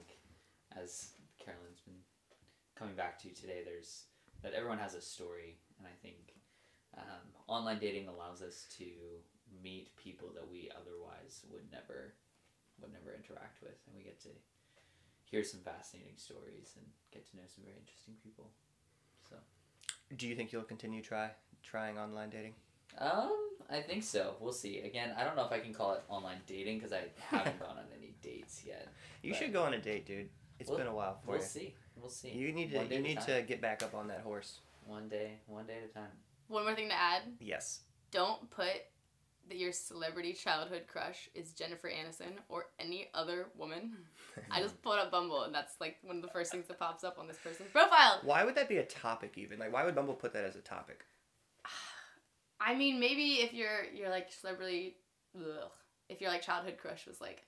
Speaker 2: as Carolyn's been coming back to today, there's that everyone has a story, and I think um, online dating allows us to meet people that we otherwise would never would never interact with, and we get to hear some fascinating stories and get to know some very interesting people. So.
Speaker 1: Do you think you'll continue try trying online dating?
Speaker 2: Um, I think so. We'll see. Again, I don't know if I can call it online dating because I haven't gone on any dates yet.
Speaker 1: You should go on a date, dude. It's
Speaker 2: We'll-
Speaker 1: been a while for
Speaker 2: We'll
Speaker 1: you.
Speaker 2: see. We'll see.
Speaker 1: You need to you need
Speaker 2: time.
Speaker 1: to get back up on that horse.
Speaker 2: One day, one day at a time.
Speaker 3: One more thing to add.
Speaker 1: Yes.
Speaker 3: Don't put that your celebrity childhood crush is Jennifer Aniston or any other woman. I just pulled up Bumble and that's like one of the first things that pops up on this person's profile.
Speaker 1: Why would that be a topic even? Like why would Bumble put that as a topic?
Speaker 3: I mean, maybe if you're you're like celebrity, ugh, if your like childhood crush was like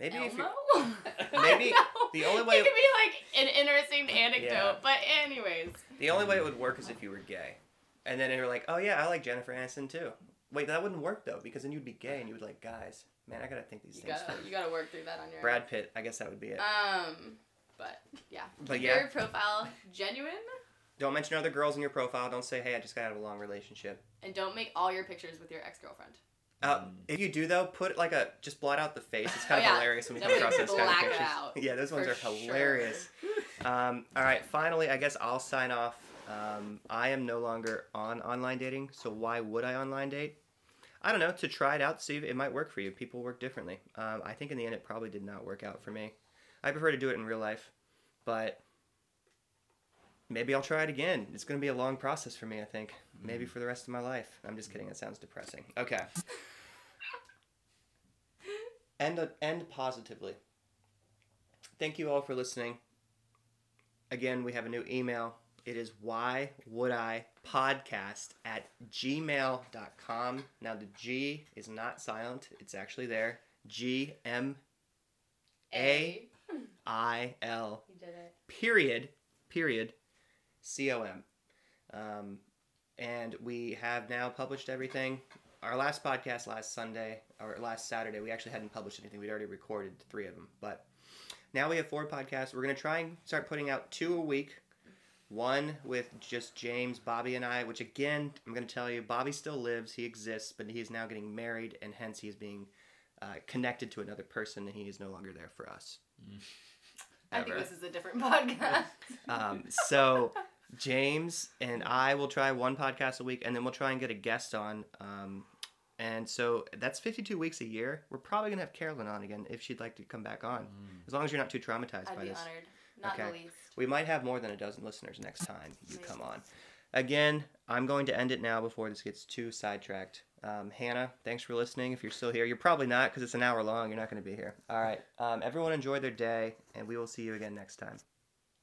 Speaker 1: Maybe if you Maybe the only way-
Speaker 3: it could be like an interesting anecdote.
Speaker 1: Yeah.
Speaker 3: But anyways,
Speaker 1: the only way it would work is if you were gay. And then you're like, "Oh yeah, I like Jennifer Aniston too." Wait, that wouldn't work though because then you'd be gay and you would like guys. Man, I got to think these
Speaker 3: you
Speaker 1: things
Speaker 3: gotta you gotta work through that on your
Speaker 1: Brad Pitt, I guess that would be it.
Speaker 3: Um, but yeah,
Speaker 1: But
Speaker 3: keep
Speaker 1: yeah.
Speaker 3: your profile genuine,
Speaker 1: Don't mention other girls in your profile. Don't say, "Hey, I just got out of a long relationship."
Speaker 3: and don't make all your pictures with your ex girlfriend.
Speaker 1: Uh, if you do though, put like a just blot out the face. It's kind
Speaker 3: Oh,
Speaker 1: of
Speaker 3: yeah.
Speaker 1: hilarious when we come across those kind of pictures. Yeah, those ones are hilarious. Um, all right, finally, I guess I'll sign off. Um, I am no longer on online dating, so why would I online date? I don't know, to try it out, see if it might work for you. People work differently. Um, I think in the end, it probably did not work out for me. I prefer to do it in real life, but maybe I'll try it again. It's going to be a long process for me, I think. Maybe mm. for the rest of my life. I'm just kidding. That sounds depressing. Okay. end, end positively. Thank you all for listening. Again, we have a new email. It is why would I podcast at gmail.com. Now the G is not silent. It's actually there. G M A I L
Speaker 3: You did it.
Speaker 1: period period C O M. Um, and we have now published everything. Our last podcast last Sunday or last Saturday, we actually hadn't published anything. We'd already recorded three of them, but now we have four podcasts. We're gonna try and start putting out two a week. One with just James, Bobby, and I. Which again, I'm gonna tell you, Bobby still lives. He exists, but he is now getting married, and hence he is being uh, connected to another person, and he is no longer there for us.
Speaker 3: I think this is a different podcast.
Speaker 1: Um, so James and I will try one podcast a week, and then we'll try and get a guest on. Um, and so that's 52 weeks a year. We're probably gonna have Carolyn on again if she'd like to come back on, as long as you're not too traumatized
Speaker 3: I'd
Speaker 1: by
Speaker 3: be
Speaker 1: this.
Speaker 3: honored. Not
Speaker 1: Okay.
Speaker 3: the least.
Speaker 1: We might have more than a dozen listeners next time you
Speaker 3: Amazing.
Speaker 1: come on. Again, I'm going to end it now before this gets too sidetracked. Um, Hannah, thanks for listening. If you're still here, you're probably not because it's an hour long. You're not going to be here. All right. Um, everyone enjoy their day, and we will see you again next time.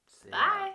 Speaker 2: See ya.
Speaker 3: Bye.